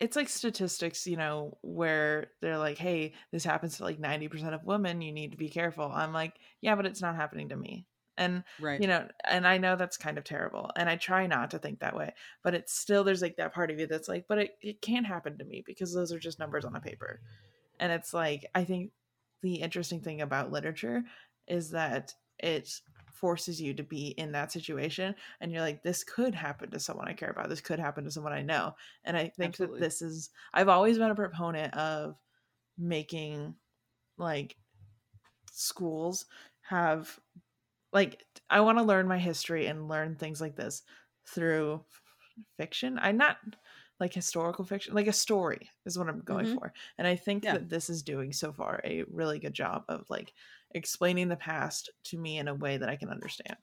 Speaker 1: it's like statistics, you know, where they're like, "Hey, this happens to like ninety percent of women. You need to be careful." I'm like, "Yeah, but it's not happening to me." And
Speaker 2: right.
Speaker 1: you know, and I know that's kind of terrible. And I try not to think that way, but it's still there's like that part of you that's like, but it, it can't happen to me because those are just numbers on a paper. And it's like I think the interesting thing about literature is that it forces you to be in that situation and you're like this could happen to someone i care about this could happen to someone i know and i think
Speaker 2: Absolutely.
Speaker 1: that this is i've always been a proponent of making like schools have like i want to learn my history and learn things like this through fiction i'm not like historical fiction like a story is what i'm going
Speaker 2: Mhm.
Speaker 1: for and i think
Speaker 2: Yeah.
Speaker 1: that this is doing so far a really good job of like explaining the past to me in a way that i can understand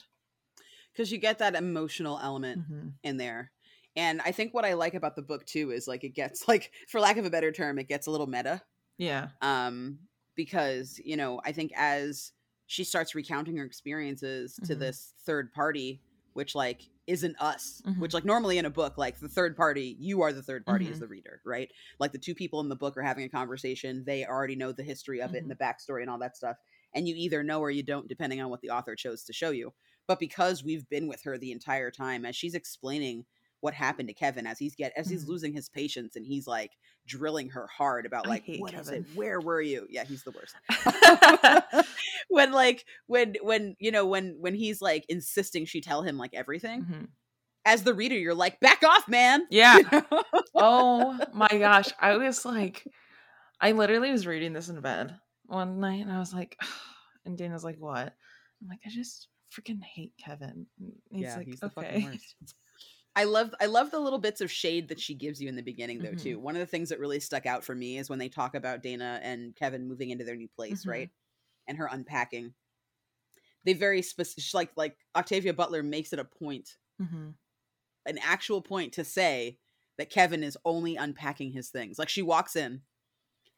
Speaker 2: Because you get that emotional element
Speaker 1: Mhm.
Speaker 2: in there. And I think what I like about the book too is like it gets [laughs] like, for lack of a better term, it gets a little meta.
Speaker 1: yeah
Speaker 2: um because you know i think as she starts recounting her experiences to
Speaker 1: Mhm.
Speaker 2: this third party which like isn't us
Speaker 1: Mhm.
Speaker 2: which like normally in a book like the third party you are the third party as
Speaker 1: Mhm.
Speaker 2: the reader right like the two people in the book are having a conversation they already know the history of it and the backstory and all that stuff and you either know or you don't depending on what the author chose to show you but because we've been with her the entire time as she's explaining what happened to Kevin as he's get as he's
Speaker 1: Mhm.
Speaker 2: losing his patience and he's like drilling her hard about like what is
Speaker 1: Kevin.
Speaker 2: it where were you yeah he's the worst [laughs] [laughs] when like when when you know when when he's like insisting she tell him like everything
Speaker 1: Mhm.
Speaker 2: as the reader you're like back off man [laughs]
Speaker 1: yeah
Speaker 2: You know?
Speaker 1: oh my gosh i was like i literally was reading this in bed one night and i was like [sighs] and dana's like what i'm like i just freaking hate kevin and he's
Speaker 2: yeah
Speaker 1: like
Speaker 2: he's the
Speaker 1: okay
Speaker 2: fucking worst [laughs] I love I love the little bits of shade that she gives you in the beginning though
Speaker 1: Mhm.
Speaker 2: too. One of the things that really stuck out for me is when they talk about Dana and Kevin moving into their new place,
Speaker 1: Mhm.
Speaker 2: right? And her unpacking. They very specific like like Octavia Butler makes it a point,
Speaker 1: hmm
Speaker 2: an actual point to say that Kevin is only unpacking his things. Like she walks in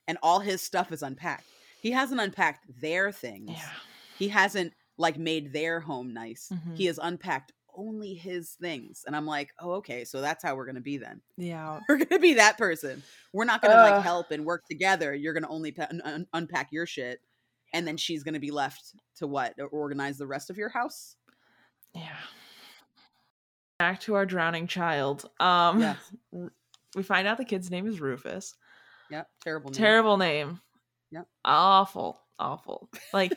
Speaker 2: and all his stuff is unpacked. He hasn't unpacked their things.
Speaker 1: yeah
Speaker 2: He hasn't like made their home nice.
Speaker 1: Mhm.
Speaker 2: He has unpacked only his things. And I'm like, oh, okay, so that's how we're gonna be then.
Speaker 1: yeah
Speaker 2: We're gonna be that person. We're not gonna like help and work together. You're gonna only pa- un- unpack your shit, and then she's gonna be left to what? Organize the rest of your house.
Speaker 1: yeah back to our drowning child um
Speaker 2: Yes.
Speaker 1: we find out the kid's name is rufus
Speaker 2: Yep. Terrible. Name.
Speaker 1: terrible name
Speaker 2: Yep.
Speaker 1: awful awful like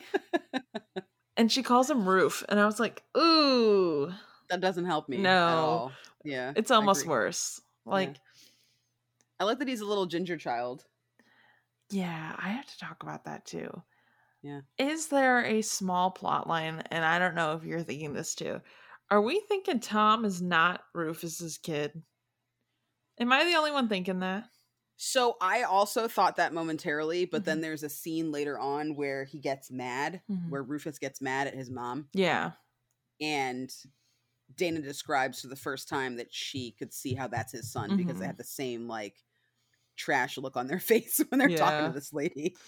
Speaker 1: [laughs] and she calls him roof and i was like ooh
Speaker 2: That doesn't help me. At
Speaker 1: No.
Speaker 2: all. Yeah.
Speaker 1: it's almost worse like
Speaker 2: I like that he's a little ginger child.
Speaker 1: Yeah, I have to talk about that too.
Speaker 2: Yeah.
Speaker 1: Is there a small plot line? And I don't know if you're thinking this too. Are we thinking Tom is not Rufus's kid? Am I the only one thinking that?
Speaker 2: So I also thought that momentarily, but
Speaker 1: Mm-hmm.
Speaker 2: then there's a scene later on where he gets mad,
Speaker 1: Mhm.
Speaker 2: where Rufus gets mad at his mom,
Speaker 1: Yeah.
Speaker 2: and Dana describes for the first time that she could see how that's his son because they
Speaker 1: Mhm.
Speaker 2: have the same like trash look on their [laughs] face when they're talking to this lady.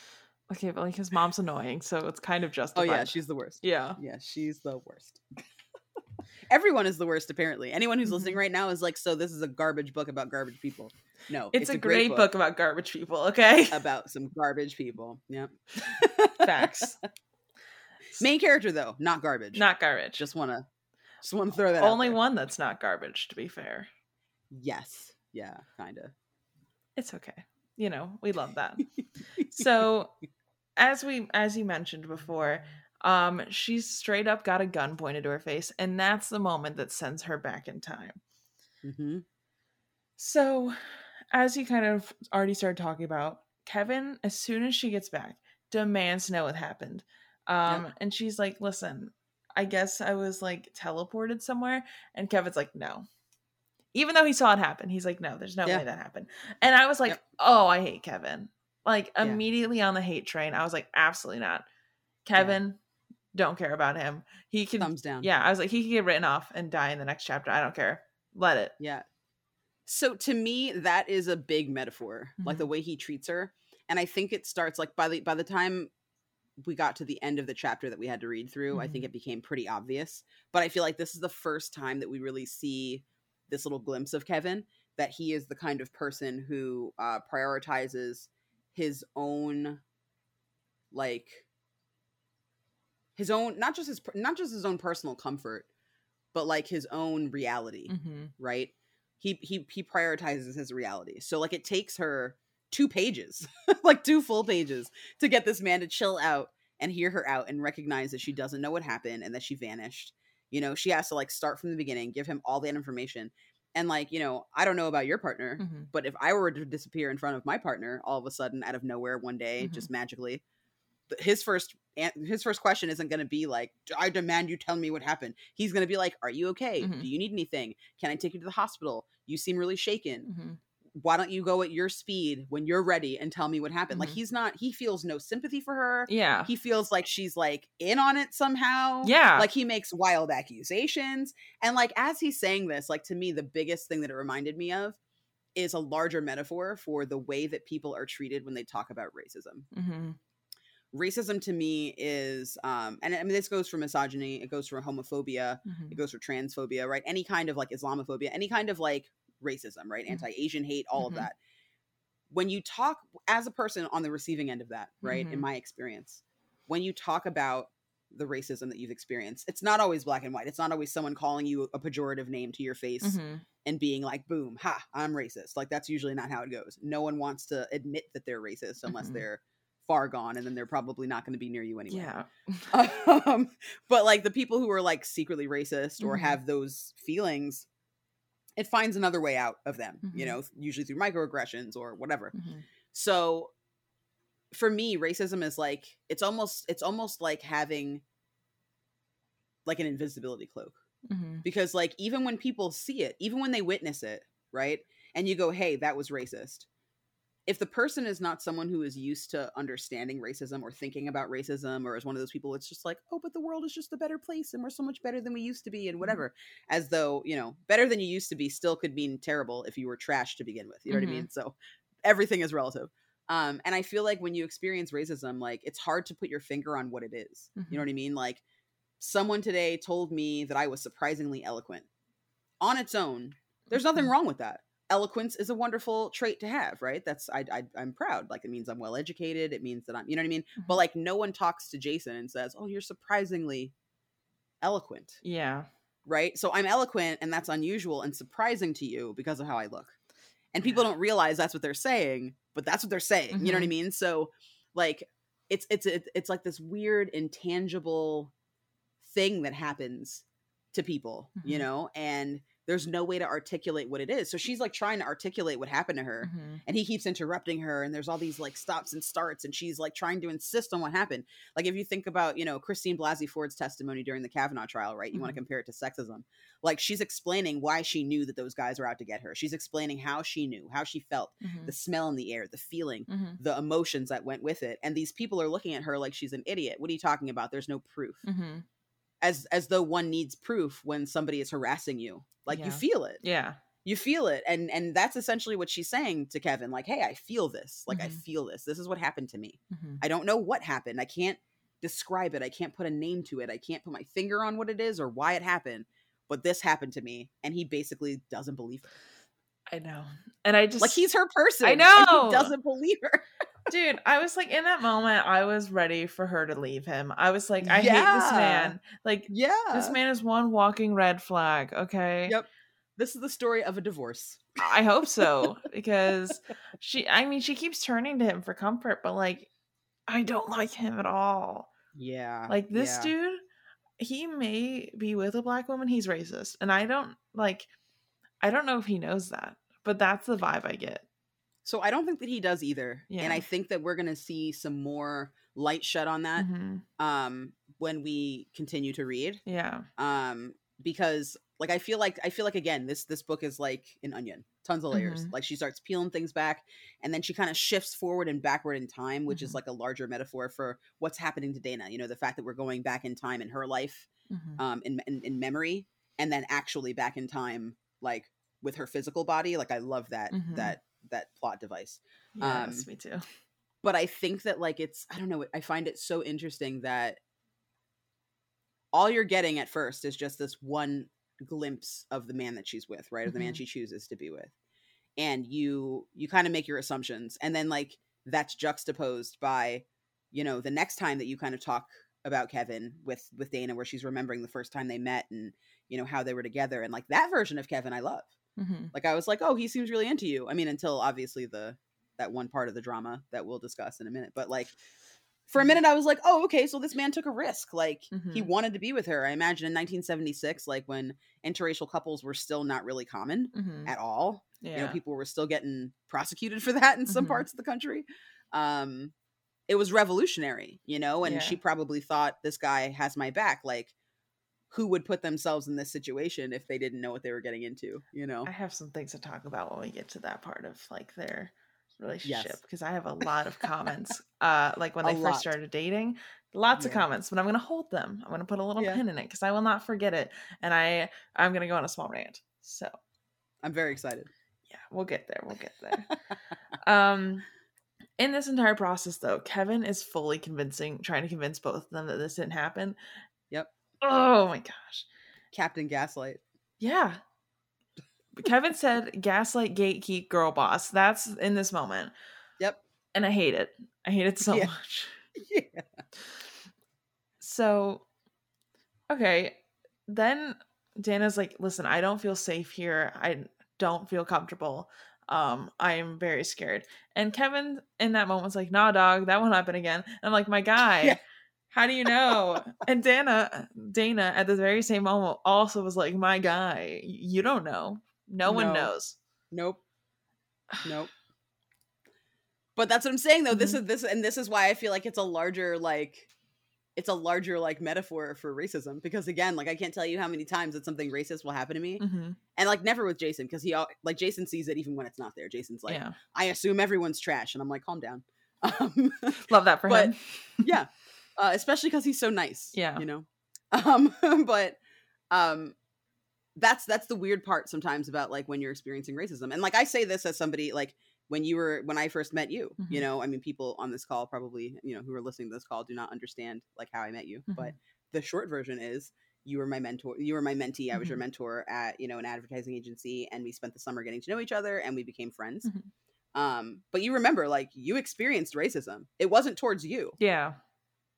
Speaker 1: Okay, but like his mom's annoying, so it's kind of
Speaker 2: Oh
Speaker 1: justified.
Speaker 2: yeah, she's the worst.
Speaker 1: yeah.
Speaker 2: Yeah, she's the worst. [laughs] Everyone is the worst apparently. Anyone who's listening
Speaker 1: Mhm.
Speaker 2: right now is like, so this is a garbage book about garbage people. No,
Speaker 1: It's, a, great, book. about garbage people, okay? [laughs]
Speaker 2: about some garbage people. Yep.
Speaker 1: Facts. [laughs]
Speaker 2: Main character though, not garbage.
Speaker 1: Not garbage.
Speaker 2: just want to just want to throw that out
Speaker 1: Only one that's not garbage, to be fair.
Speaker 2: Yes. Yeah, kind of.
Speaker 1: It's okay. You know, we love that. [laughs] so as we as you mentioned before um she's straight up got a gun pointed to her face and that's the moment that sends her back in time
Speaker 2: hmm
Speaker 1: so as you kind of already started talking about kevin as soon as she gets back demands to know what happened. Um and she's like listen i guess i was like teleported somewhere. And kevin's like no. Even though he saw it happen he's like no there's no
Speaker 2: Yeah.
Speaker 1: way that happened. And i was like
Speaker 2: Yep.
Speaker 1: oh i hate kevin. Like
Speaker 2: Yeah.
Speaker 1: immediately on the hate train i was like absolutely not. Kevin don't care about him. He can
Speaker 2: Thumbs down.
Speaker 1: yeah i was like he can get written off and die in the next chapter. I don't care. Let it.
Speaker 2: Yeah. So to me, that is a big metaphor, like
Speaker 1: Mm-hmm.
Speaker 2: the way he treats her. And I think it starts like by the by the time we got to the end of the chapter that we had to read through, I
Speaker 1: Mm-hmm.
Speaker 2: think it became pretty obvious. But I feel like this is the first time that we really see this little glimpse of Kevin that he is the kind of person who uh, prioritizes his own like his own not just his not just his own personal comfort, but like his own reality,
Speaker 1: Mm-hmm.
Speaker 2: right? He he he prioritizes his reality. So like it takes her two pages, [laughs] like two full pages to get this man to chill out and hear her out and recognize that she doesn't know what happened and that she vanished. You know, she has to like start from the beginning, give him all that information. And like, you know, I don't know about your partner,
Speaker 1: Mm-hmm.
Speaker 2: but if I were to disappear in front of my partner all of a sudden out of nowhere one day,
Speaker 1: Mhm.
Speaker 2: just magically, his first his first question isn't going to be like, "I demand you tell me what happened." He's going to be like, "Are you okay?
Speaker 1: Mhm.
Speaker 2: Do you need anything? Can I take you to the hospital? You seem really shaken.
Speaker 1: Mm-hmm.
Speaker 2: Why don't you go at your speed when you're ready and tell me what happened?" Like
Speaker 1: Mhm.
Speaker 2: he's not. He feels no sympathy for her.
Speaker 1: Yeah.
Speaker 2: He feels like she's like in on it somehow
Speaker 1: Yeah.
Speaker 2: like he makes wild accusations and like as he's saying this like to me the biggest thing that it reminded me of is a larger metaphor for the way that people are treated when they talk about racism
Speaker 1: mm-hmm.
Speaker 2: Racism to me is um and i mean this goes for misogyny it goes for homophobia
Speaker 1: Mm-hmm.
Speaker 2: it goes for transphobia right any kind of like islamophobia any kind of like racism right
Speaker 1: Mhm.
Speaker 2: anti-asian hate all
Speaker 1: Mhm.
Speaker 2: of that when you talk as a person on the receiving end of that right in
Speaker 1: Mhm.
Speaker 2: my experience when you talk about the racism that you've experienced it's not always black and white it's not always someone calling you a pejorative name to your face
Speaker 1: Mm-hmm.
Speaker 2: and being like boom ha i'm racist like that's usually not how it goes no one wants to admit that they're racist unless
Speaker 1: Mhm.
Speaker 2: they're far gone and then they're probably not going to be near you anyway
Speaker 1: Yeah. [laughs]
Speaker 2: um, but like the people who are like secretly racist or
Speaker 1: Mhm.
Speaker 2: have those feelings it finds another way out of them you
Speaker 1: Mhm.
Speaker 2: know usually through microaggressions or whatever
Speaker 1: Mm-hmm.
Speaker 2: so for me racism is like it's almost it's almost like having like an invisibility cloak
Speaker 1: Mm-hmm.
Speaker 2: because like even when people see it even when they witness it right and you go hey that was racist if the person is not someone who is used to understanding racism or thinking about racism or is one of those people it's just like oh but the world is just a better place and we're so much better than we used to be and whatever as though you know better than you used to be still could mean terrible if you were trash to begin with you know what
Speaker 1: Mhm.
Speaker 2: i mean? So everything is relative. Um and i feel like when you experience racism like it's hard to put your finger on what it is you know what i mean? Like someone today told me that i was surprisingly eloquent on its own. There's nothing wrong with that eloquence is a wonderful trait to have right that's I, I i'm proud like it means i'm well educated it means that i'm you know what i mean but
Speaker 1: Mhm.
Speaker 2: like no one talks to jason and says oh you're surprisingly eloquent
Speaker 1: Yeah.
Speaker 2: right so i'm eloquent and that's unusual and surprising to you because of how i look and people
Speaker 1: Yeah.
Speaker 2: don't realize that's what they're saying but that's what they're saying you know what i
Speaker 1: Mhm.
Speaker 2: mean so like it's it's it's like this weird intangible thing that happens to people you
Speaker 1: Mhm.
Speaker 2: know and there's no way to articulate what it is so she's like trying to articulate what happened to her
Speaker 1: Mhm.
Speaker 2: and he keeps interrupting her and there's all these like stops and starts and she's like trying to insist on what happened like if you think about you know christine blasey ford's testimony during the kavanaugh trial right you want
Speaker 1: Mhm.
Speaker 2: to compare it to sexism like she's explaining why she knew that those guys were out to get her she's explaining how she knew how she felt
Speaker 1: Mhm.
Speaker 2: the smell in the air the feeling
Speaker 1: Mhm.
Speaker 2: the emotions that went with it and these people are looking at her like she's an idiot what are you talking about there's no proof
Speaker 1: Mhm.
Speaker 2: As as though one needs proof when somebody is harassing you like you feel it
Speaker 1: Yeah.
Speaker 2: you feel it and and that's essentially what she's saying to kevin like hey i feel this like i
Speaker 1: Mhm.
Speaker 2: feel this this is what happened to me
Speaker 1: Mhm.
Speaker 2: i don't know what happened i can't describe it i can't put a name to it i can't put my finger on what it is or why it happened but this happened to me and he basically doesn't believe her
Speaker 1: I know. And I just
Speaker 2: like he's her person
Speaker 1: I know.
Speaker 2: he doesn't believe her
Speaker 1: dude, I was like in that moment, I was ready for her to leave him. I was like, I hate this man. Like
Speaker 2: yeah
Speaker 1: this man is one walking red flag, okay?
Speaker 2: Yep. this is the story of a divorce
Speaker 1: I hope so. [laughs] Because she I mean, she keeps turning to him for comfort, but like I don't like him at all.
Speaker 2: yeah
Speaker 1: Like this
Speaker 2: yeah.
Speaker 1: dude, he may be with a black woman, he's racist. And I don't like I don't know if he knows that, but that's the vibe I get.
Speaker 2: So i don't think that he does either and i think that we're gonna see some more light shed on that
Speaker 1: Mhm.
Speaker 2: um when we continue to read
Speaker 1: Yeah.
Speaker 2: um because like i feel like i feel like again this this book is like an onion tons of layers
Speaker 1: Mhm.
Speaker 2: like she starts peeling things back and then she kind of shifts forward and backward in time which is
Speaker 1: Mhm.
Speaker 2: like a larger metaphor for what's happening to dana you know the fact that we're going back in time in her life
Speaker 1: Mhm.
Speaker 2: um in, in in memory and then actually back in time like with her physical body like i love that
Speaker 1: Mhm.
Speaker 2: that that plot device
Speaker 1: Yes,
Speaker 2: um,
Speaker 1: me too.
Speaker 2: but I think that like it's I don't know I find it so interesting that all you're getting at first is just this one glimpse of the man that she's with, right? Or the man
Speaker 1: Mhm.
Speaker 2: she chooses to be with. And you you kind of make your assumptions and then like that's juxtaposed by you know the next time that you kind of talk about Kevin with with Dana where she's remembering the first time they met and you know how they were together and like that version of Kevin I love.
Speaker 1: Mm-hmm.
Speaker 2: Like I was like, "Oh, he seems really into you." I mean, until obviously the that one part of the drama that we'll discuss in a minute, but like for a minute I was like, "Oh, okay, so this man took a risk. Like he
Speaker 1: Mhm.
Speaker 2: wanted to be with her." I imagine in 1976 like when interracial couples were still not really common
Speaker 1: Mm-hmm.
Speaker 2: at all
Speaker 1: Yeah.
Speaker 2: you know people were still getting prosecuted for that in some
Speaker 1: Mhm.
Speaker 2: parts of the country um it was revolutionary you know and
Speaker 1: Yeah.
Speaker 2: she probably thought this guy has my back like who would put themselves in this situation if they didn't know what they were getting into you know
Speaker 1: I have some things to talk about when we get to that part of like their relationship
Speaker 2: Yes.
Speaker 1: because I have a [laughs] lot of comments. uh, like when
Speaker 2: A
Speaker 1: they first
Speaker 2: lot.
Speaker 1: started dating, lots of comments, but I'm gonna hold them. I'm gonna put a little
Speaker 2: Yeah.
Speaker 1: pin in it because I will not forget it, and I I'm gonna go on a small rant. So
Speaker 2: i'm very excited
Speaker 1: yeah, we'll get there. We'll get there. [laughs] um, in this entire process, though, Kevin is fully convincing, trying to convince both of them that this didn't happen.
Speaker 2: Yep.
Speaker 1: Oh my gosh.
Speaker 2: captain gaslight
Speaker 1: Yeah. Kevin said gaslight gatekeep girl boss. That's in this moment.
Speaker 2: Yep.
Speaker 1: And I hate it. I hate it so
Speaker 2: Yeah.
Speaker 1: much. [laughs]
Speaker 2: yeah
Speaker 1: So okay. Then Dana's like, listen, I don't feel safe here. I don't feel comfortable. Um, I am very scared. And Kevin in that moment was like, nah, dog, that won't happen again. And I'm like, my [laughs] guy,
Speaker 2: Yeah.
Speaker 1: How do you know? and Dana, Dana at the very same moment also was like, my guy, you don't know. No, one knows.
Speaker 2: nope [sighs] nope but that's what i'm saying though this
Speaker 1: Mhm.
Speaker 2: is this and this is why i feel like it's a larger like it's a larger like metaphor for racism because again like i can't tell you how many times that something racist will happen to me
Speaker 1: hmm
Speaker 2: and like never with jason because he like jason sees it even when it's not there jason's like
Speaker 1: yeah.
Speaker 2: i assume everyone's trash and i'm like calm down [laughs] um
Speaker 1: Love that for
Speaker 2: but-
Speaker 1: him. [laughs]
Speaker 2: yeah uh, especially because he's so nice
Speaker 1: Yeah.
Speaker 2: you know [laughs] um but um that's that's the weird part sometimes about like when you're experiencing racism and like i say this as somebody like when you were when i first met you you
Speaker 1: Mhm.
Speaker 2: know i mean people on this call probably you know who are listening to this call do not understand like how i met you
Speaker 1: Mm-hmm.
Speaker 2: but the short version is you were my mentor you were my mentee i was your
Speaker 1: Mhm.
Speaker 2: mentor at you know an advertising agency and we spent the summer getting to know each other and we became friends
Speaker 1: Mhm.
Speaker 2: um but you remember like you experienced racism it wasn't towards you
Speaker 1: Yeah.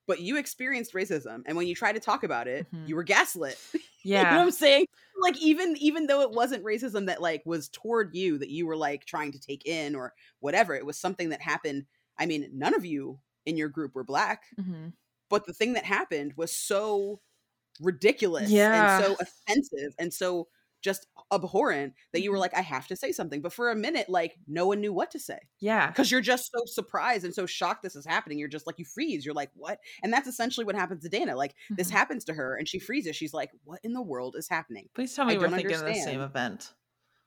Speaker 2: But you experienced racism and when you try to talk about it
Speaker 1: Mhm.
Speaker 2: you were gaslit [laughs] you know what
Speaker 1: Yeah.
Speaker 2: i'm saying like even even though it wasn't racism that like was toward you that you were like trying to take in or whatever it was something that happened i mean none of you in your group were black
Speaker 1: hmm
Speaker 2: but the thing that happened was so ridiculous
Speaker 1: Yeah.
Speaker 2: and so offensive and so just abhorrent that you were
Speaker 1: Mhm.
Speaker 2: like i have to say something but for a minute like no one knew what to say
Speaker 1: Yeah.
Speaker 2: because you're just so surprised and so shocked this is happening you're just like you freeze you're like what and that's essentially what happens to dana like this
Speaker 1: Mhm.
Speaker 2: happens to her and she freezes she's like what in the world is happening
Speaker 1: Please tell me
Speaker 2: I
Speaker 1: we're thinking of the same event.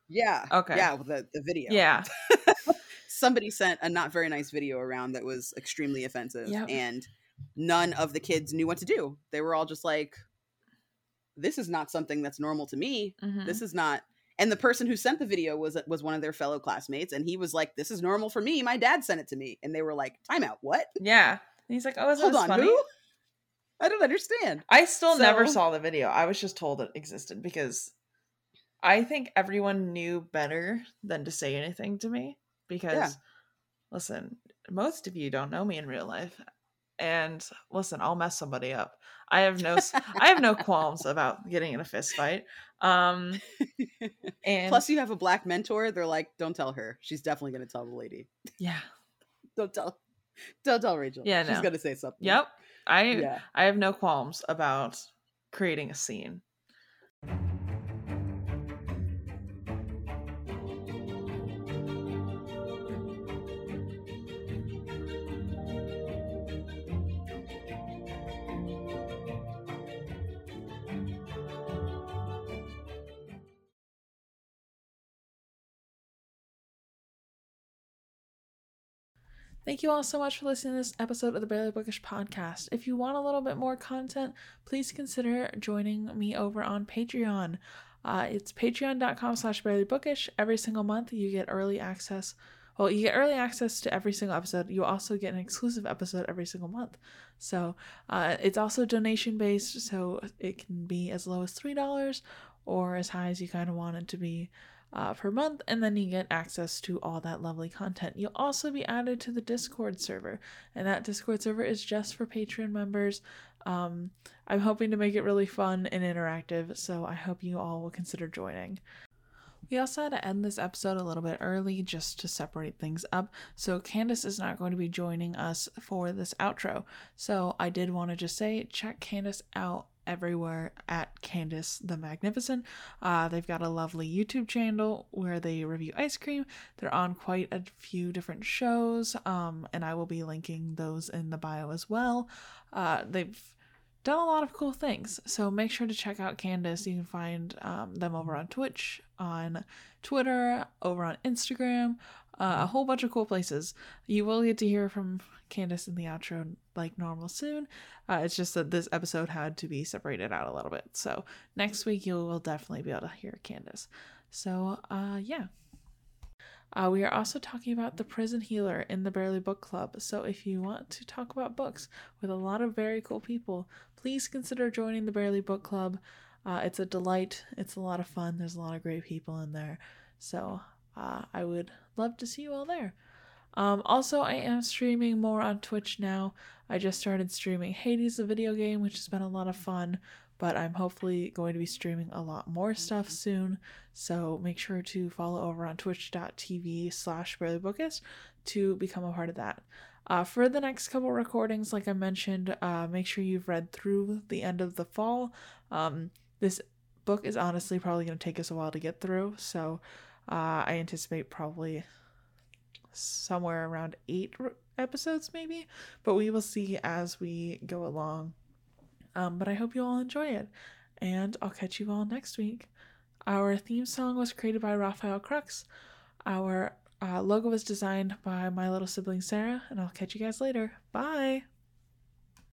Speaker 2: yeah
Speaker 1: Okay.
Speaker 2: yeah the, the video
Speaker 1: Yeah. [laughs]
Speaker 2: somebody sent a not very nice video around that was extremely offensive
Speaker 1: Yep.
Speaker 2: and none of the kids knew what to do they were all just like this is not something that's normal to me
Speaker 1: Mhm.
Speaker 2: this is not and the person who sent the video was was one of their fellow classmates and he was like this is normal for me my dad sent it to me and they were like timeout what
Speaker 1: Yeah. And he's like, oh, is
Speaker 2: hold
Speaker 1: this
Speaker 2: on
Speaker 1: funny?
Speaker 2: who i don't understand
Speaker 1: I still never saw the video. I was just told it existed because I think everyone knew better than to say anything to me. Because listen, most of you don't know me in real life. And listen, I'll mess somebody up. I have no I have no qualms about getting in a fist fight. Um [laughs] and
Speaker 2: plus you have a black mentor they're like don't tell her she's definitely going to tell the lady
Speaker 1: yeah. [laughs]
Speaker 2: don't tell don't tell rachel
Speaker 1: Yeah,
Speaker 2: she's going to say something
Speaker 1: Yep. I
Speaker 2: yeah
Speaker 1: I have no qualms about creating a scene. Thank you all so much for listening to this episode of the Barely Bookish podcast. If you want a little bit more content, please consider joining me over on Patreon. Uh, it's patreon.com slash barelybookish. Every single month, you get early access. Well, you get early access to every single episode. You also get an exclusive episode every single month. So uh, it's also donation based, so it can be as low as $3 or as high as you kind of want it to be. Uh, per month, and then you get access to all that lovely content. You'll also be added to the Discord server, and that Discord server is just for Patreon members. Um, I'm hoping to make it really fun and interactive, so I hope you all will consider joining. We also had to end this episode a little bit early just to separate things up. So Candace is not going to be joining us for this outro. So I did want to just say check Candace out everywhere at Candace the Magnificent. Uh, they've got a lovely YouTube channel where they review ice cream. They're on quite a few different shows, um, and I will be linking those in the bio as well. Uh, they've done a lot of cool things. So make sure to check out Candace. You can find um, them over on Twitch, on Twitter, over on Instagram, uh, a whole bunch of cool places. You will get to hear from Candace in the outro like normal soon. Uh, it's just that this episode had to be separated out a little bit. So next week you will definitely be able to hear Candace. So uh, yeah. Uh, we are also talking about The Prison Healer in the Barely Book Club. So, if you want to talk about books with a lot of very cool people, please consider joining the Barely Book Club. Uh, it's a delight, it's a lot of fun. There's a lot of great people in there. So, uh, I would love to see you all there. Um, also, I am streaming more on Twitch now. I just started streaming Hades, the video game, which has been a lot of fun but I'm hopefully going to be streaming a lot more stuff soon. So make sure to follow over on twitch.tv slash barelybookish to become a part of that. Uh, for the next couple recordings, like I mentioned, uh, make sure you've read through the end of the fall. Um, this book is honestly probably going to take us a while to get through, so uh, I anticipate probably somewhere around eight episodes, maybe, but we will see as we go along. Um, but I hope you all enjoy it, and I'll catch you all next week. Our theme song was created by Raphael Crux. Our uh, logo was designed by my little sibling Sarah, and I'll catch you guys later. Bye!